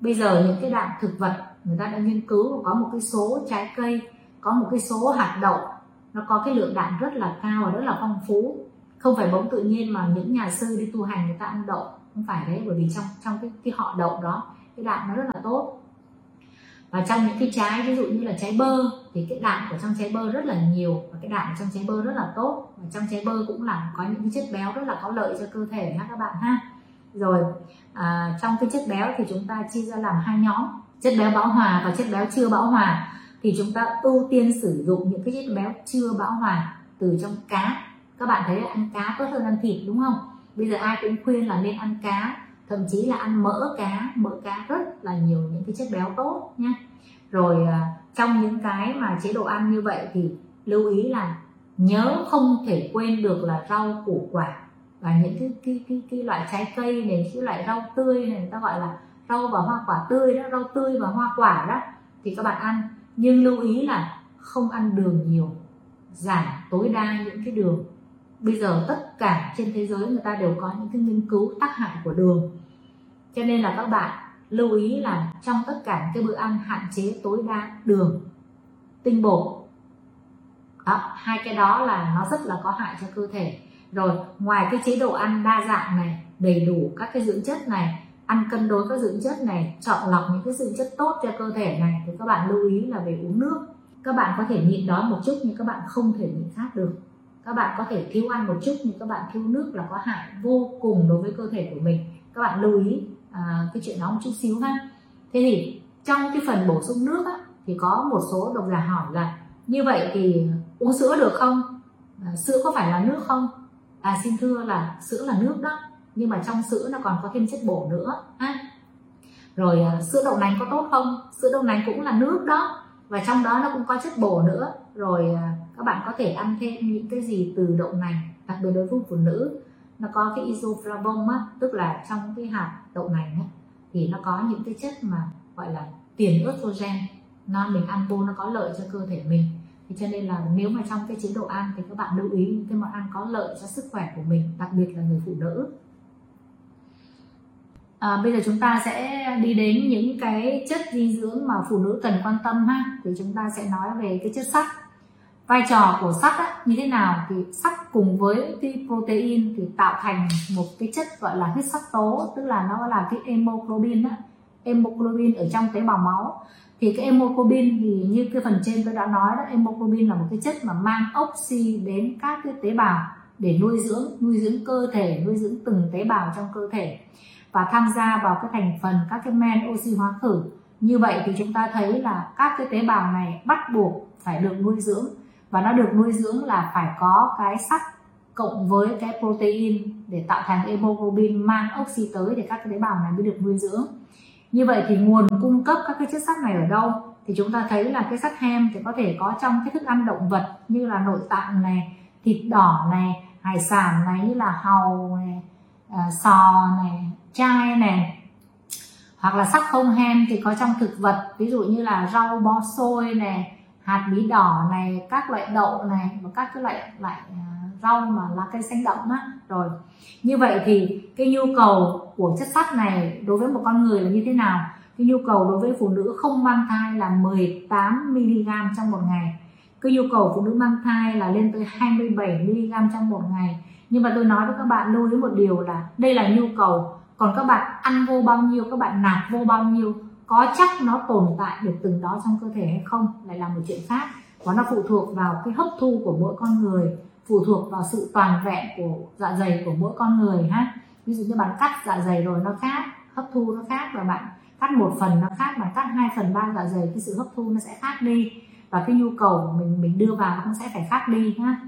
Bây giờ những cái đạm thực vật, người ta đã nghiên cứu, có một cái số trái cây, có một cái số hạt đậu, nó có cái lượng đạm rất là cao và rất là phong phú. Không phải bỗng tự nhiên mà những nhà sư đi tu hành người ta ăn đậu, không phải đấy, bởi vì trong trong cái cái họ đậu đó, cái đạm nó rất là tốt và trong những cái trái ví dụ như là trái bơ thì cái đạm của trong trái bơ rất là nhiều và cái đạm trong trái bơ rất là tốt. Và trong trái bơ cũng là có những cái chất béo rất là có lợi cho cơ thể ha các bạn ha. Rồi à, trong cái chất béo thì chúng ta chia ra làm hai nhóm chất béo bão hòa và chất béo chưa bão hòa. Thì chúng ta ưu tiên sử dụng những cái chất béo chưa bão hòa từ trong cá. Các bạn thấy ăn cá tốt hơn ăn thịt đúng không? Bây giờ ai cũng khuyên là nên ăn cá thậm chí là ăn mỡ cá. Mỡ cá rất là nhiều những cái chất béo tốt nha rồi à, trong những cái mà chế độ ăn như vậy thì lưu ý là nhớ không thể quên được là rau củ quả và những cái cái cái, cái loại trái cây này cái loại rau tươi này người ta gọi là rau và hoa quả tươi đó rau tươi và hoa quả đó thì các bạn ăn. Nhưng lưu ý là không ăn đường nhiều giảm tối đa những cái đường. Bây giờ tất cả trên thế giới người ta đều có những cái nghiên cứu tác hại của đường. Cho nên là các bạn lưu ý là trong tất cả cái bữa ăn hạn chế tối đa đường tinh bột đó, hai cái đó là nó rất là có hại cho cơ thể. Rồi ngoài cái chế độ ăn đa dạng này đầy đủ các cái dưỡng chất này ăn cân đối các dưỡng chất này chọn lọc những cái dưỡng chất tốt cho cơ thể này thì các bạn lưu ý là về uống nước. Các bạn có thể nhịn đói một chút nhưng các bạn không thể nhịn khát được. Các bạn có thể thiếu ăn một chút nhưng các bạn thiếu nước là có hại vô cùng đối với cơ thể của mình. Các bạn lưu ý à, cái chuyện đó một chút xíu ha. Thế thì trong cái phần bổ sung nước á, thì có một số độc giả hỏi là như vậy thì uống sữa được không? À, sữa có phải là nước không? À xin thưa là sữa là nước đó nhưng mà trong sữa nó còn có thêm chất bổ nữa ha. Rồi à, sữa đậu nành có tốt không? Sữa đậu nành cũng là nước đó và trong đó nó cũng có chất bổ nữa. Rồi à, các bạn có thể ăn thêm những cái gì từ đậu nành đặc biệt đối với phụ nữ nó có cái isoflavone á tức là trong cái hạt đậu nành á, thì nó có những cái chất mà gọi là tiền estrogen nó mình ăn vô nó có lợi cho cơ thể mình. Thì cho nên là nếu mà trong cái chế độ ăn thì các bạn lưu ý những cái món ăn có lợi cho sức khỏe của mình đặc biệt là người phụ nữ. À, bây giờ chúng ta sẽ đi đến những cái chất dinh dưỡng mà phụ nữ cần quan tâm ha. Thì chúng ta sẽ nói về cái chất sắt vai trò của sắt á, như thế nào? Thì sắt cùng với cái protein thì tạo thành một cái chất gọi là huyết sắc tố tức là nó là cái hemoglobin á. Hemoglobin ở trong tế bào máu. Thì cái hemoglobin thì như cái phần trên tôi đã nói đó hemoglobin là một cái chất mà mang oxy đến các cái tế bào để nuôi dưỡng nuôi dưỡng cơ thể nuôi dưỡng từng tế bào trong cơ thể và tham gia vào cái thành phần các cái men oxy hóa khử. Như vậy thì chúng ta thấy là các cái tế bào này bắt buộc phải được nuôi dưỡng và nó được nuôi dưỡng là phải có cái sắt cộng với cái protein để tạo thành hemoglobin mang oxy tới để các cái tế bào này mới được nuôi dưỡng. Như vậy thì nguồn cung cấp các cái chất sắt này ở đâu? Thì chúng ta thấy là cái sắt hem thì có thể có trong cái thức ăn động vật như là nội tạng này, thịt đỏ này, hải sản này như là hàu này à, sò này, chai này. Hoặc là sắt không hem thì có trong thực vật, ví dụ như là rau bó xôi này hạt bí đỏ này, các loại đậu này và các cái loại loại à, rau mà lá cây xanh đậm á. Rồi, như vậy thì cái nhu cầu của chất sắt này đối với một con người là như thế nào? Cái nhu cầu đối với phụ nữ không mang thai là 18 mg trong một ngày. Cái nhu cầu phụ nữ mang thai là lên tới 27 mg trong một ngày. Nhưng mà tôi nói với các bạn lưu ý một điều là đây là nhu cầu. Còn các bạn ăn vô bao nhiêu, các bạn nạp vô bao nhiêu có chắc nó tồn tại được từng đó trong cơ thể hay không? Lại là một chuyện khác. Và nó phụ thuộc vào cái hấp thu của mỗi con người phụ thuộc vào sự toàn vẹn của dạ dày của mỗi con người ha. Ví dụ như bạn cắt dạ dày rồi nó khác hấp thu nó khác và bạn cắt một phần nó khác bạn cắt hai phần ba dạ dày cái sự hấp thu nó sẽ khác đi. Và cái nhu cầu mình mình đưa vào cũng sẽ phải khác đi ha.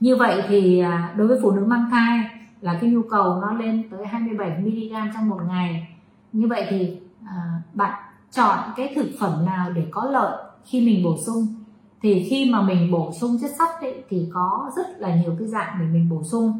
Như vậy thì à, đối với phụ nữ mang thai là cái nhu cầu nó lên tới 27 mg trong một ngày. Như vậy thì à, bạn chọn cái thực phẩm nào để có lợi khi mình bổ sung? Thì khi mà mình bổ sung chất sắt ấy, thì có rất là nhiều cái dạng để mình bổ sung.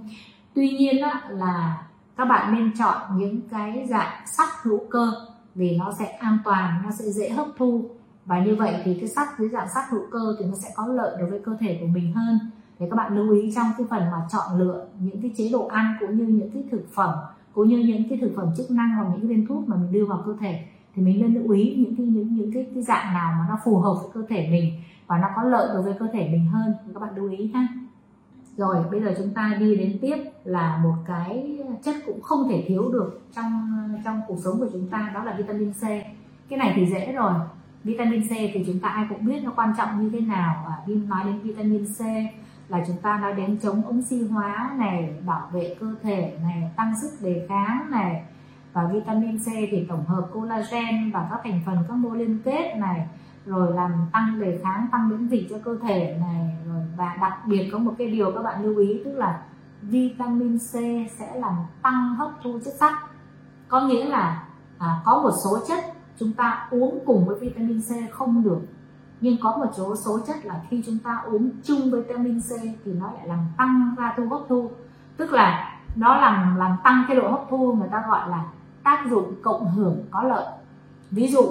Tuy nhiên á, là các bạn nên chọn những cái dạng sắt hữu cơ vì nó sẽ an toàn nó sẽ dễ hấp thu. Và như vậy thì cái sắt dưới dạng sắt hữu cơ thì nó sẽ có lợi đối với cơ thể của mình hơn. Thì các bạn lưu ý trong cái phần mà chọn lựa những cái chế độ ăn cũng như những cái thực phẩm cũng như những cái thực phẩm chức năng hoặc những cái viên thuốc mà mình đưa vào cơ thể thì mình nên lưu ý những cái những những cái, cái dạng nào mà nó phù hợp với cơ thể mình và nó có lợi đối với cơ thể mình hơn. Các bạn lưu ý ha rồi bây giờ chúng ta đi đến tiếp là một cái chất cũng không thể thiếu được trong trong cuộc sống của chúng ta đó là vitamin C. Cái này thì dễ rồi. Vitamin C thì chúng ta ai cũng biết nó quan trọng như thế nào. Và nói đến vitamin C là chúng ta nói đến chống oxy hóa này bảo vệ cơ thể này tăng sức đề kháng này và vitamin C thì tổng hợp collagen và các thành phần các mô liên kết này rồi làm tăng đề kháng tăng miễn dịch cho cơ thể này rồi và đặc biệt có một cái điều các bạn lưu ý tức là vitamin C sẽ làm tăng hấp thu chất sắt có nghĩa là à, có một số chất chúng ta uống cùng với vitamin C không được nhưng có một số số chất là khi chúng ta uống chung với vitamin C thì nó lại làm tăng ra thu hấp thu. Tức là nó làm làm tăng cái độ hấp thu người ta gọi là tác dụng cộng hưởng có lợi. Ví dụ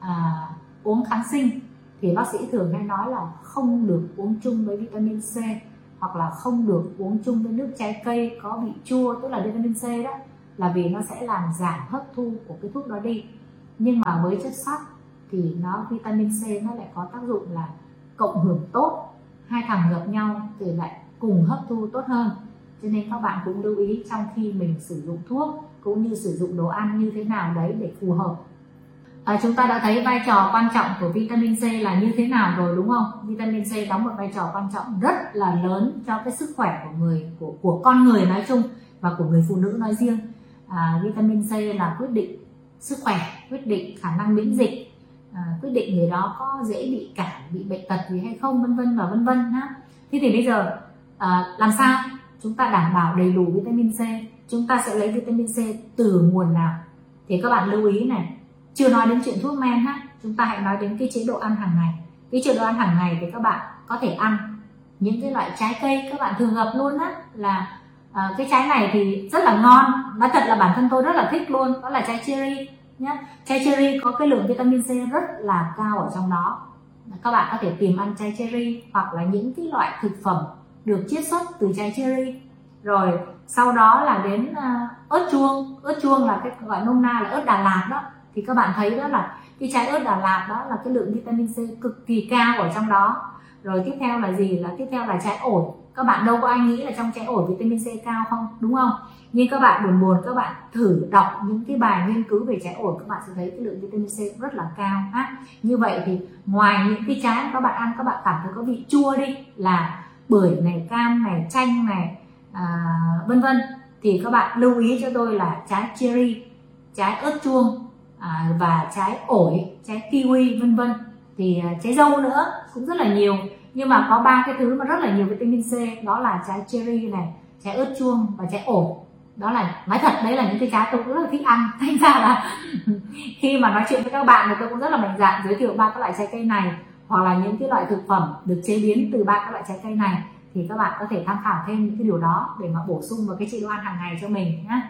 à, uống kháng sinh thì bác sĩ thường hay nói là không được uống chung với vitamin C hoặc là không được uống chung với nước trái cây có vị chua tức là vitamin C đó là vì nó sẽ làm giảm hấp thu của cái thuốc đó đi. Nhưng mà với chất sắt thì nó vitamin C nó lại có tác dụng là cộng hưởng tốt. Hai thằng gặp nhau thì lại cùng hấp thu tốt hơn. Cho nên các bạn cũng lưu ý trong khi mình sử dụng thuốc cũng như sử dụng đồ ăn như thế nào đấy để phù hợp. À, chúng ta đã thấy vai trò quan trọng của vitamin C là như thế nào rồi đúng không? Vitamin C đóng một vai trò quan trọng rất là lớn cho cái sức khỏe của người của của con người nói chung và của người phụ nữ nói riêng. À, vitamin C là quyết định sức khỏe quyết định khả năng miễn dịch. À, quyết định người đó có dễ bị cảm bị bệnh tật gì hay không vân vân và vân vân ha thế thì bây giờ à, làm sao? Chúng ta đảm bảo đầy đủ vitamin C chúng ta sẽ lấy vitamin C từ nguồn nào? Thì các bạn lưu ý này chưa nói đến chuyện thuốc men ha. Chúng ta hãy nói đến cái chế độ ăn hàng ngày. Cái chế độ ăn hàng ngày thì các bạn có thể ăn những cái loại trái cây các bạn thường gặp luôn á là à, cái trái này thì rất là ngon. Nói thật là bản thân tôi rất là thích luôn đó là trái cherry nhé trái cherry có cái lượng vitamin C rất là cao ở trong đó. Các bạn có thể tìm ăn trái cherry hoặc là những cái loại thực phẩm được chiết xuất từ trái cherry rồi, sau đó là đến à, ớt chuông. Ớt chuông là cái gọi nôm na là ớt Đà Lạt đó. Thì các bạn thấy đó là cái trái ớt Đà Lạt đó là cái lượng vitamin C cực kỳ cao ở trong đó. Rồi tiếp theo là gì? Là tiếp theo là trái ổi. Các bạn đâu có ai nghĩ là trong trái ổi vitamin C cao không? Đúng không? Nhưng các bạn buồn buồn, các bạn thử đọc những cái bài nghiên cứu về trái ổi, các bạn sẽ thấy cái lượng vitamin C rất là cao, ha. Như vậy thì ngoài những cái trái các bạn ăn, các bạn cảm thấy có vị chua đi, là bưởi này, cam này, chanh này à, vân vân thì các bạn lưu ý cho tôi là trái cherry trái ớt chuông à, và trái ổi trái kiwi vân vân. Thì à, trái dâu nữa cũng rất là nhiều nhưng mà có ba cái thứ mà rất là nhiều vitamin C đó là trái cherry này trái ớt chuông và trái ổi. Đó là nói thật đấy là những cái trái tôi cũng rất là thích ăn. Thành ra là khi mà nói chuyện với các bạn thì tôi cũng rất là mạnh dạn giới thiệu ba các loại trái cây này hoặc là những cái loại thực phẩm được chế biến từ ba các loại trái cây này thì các bạn có thể tham khảo thêm những cái điều đó để mà bổ sung vào cái chế độ ăn hàng ngày cho mình nhé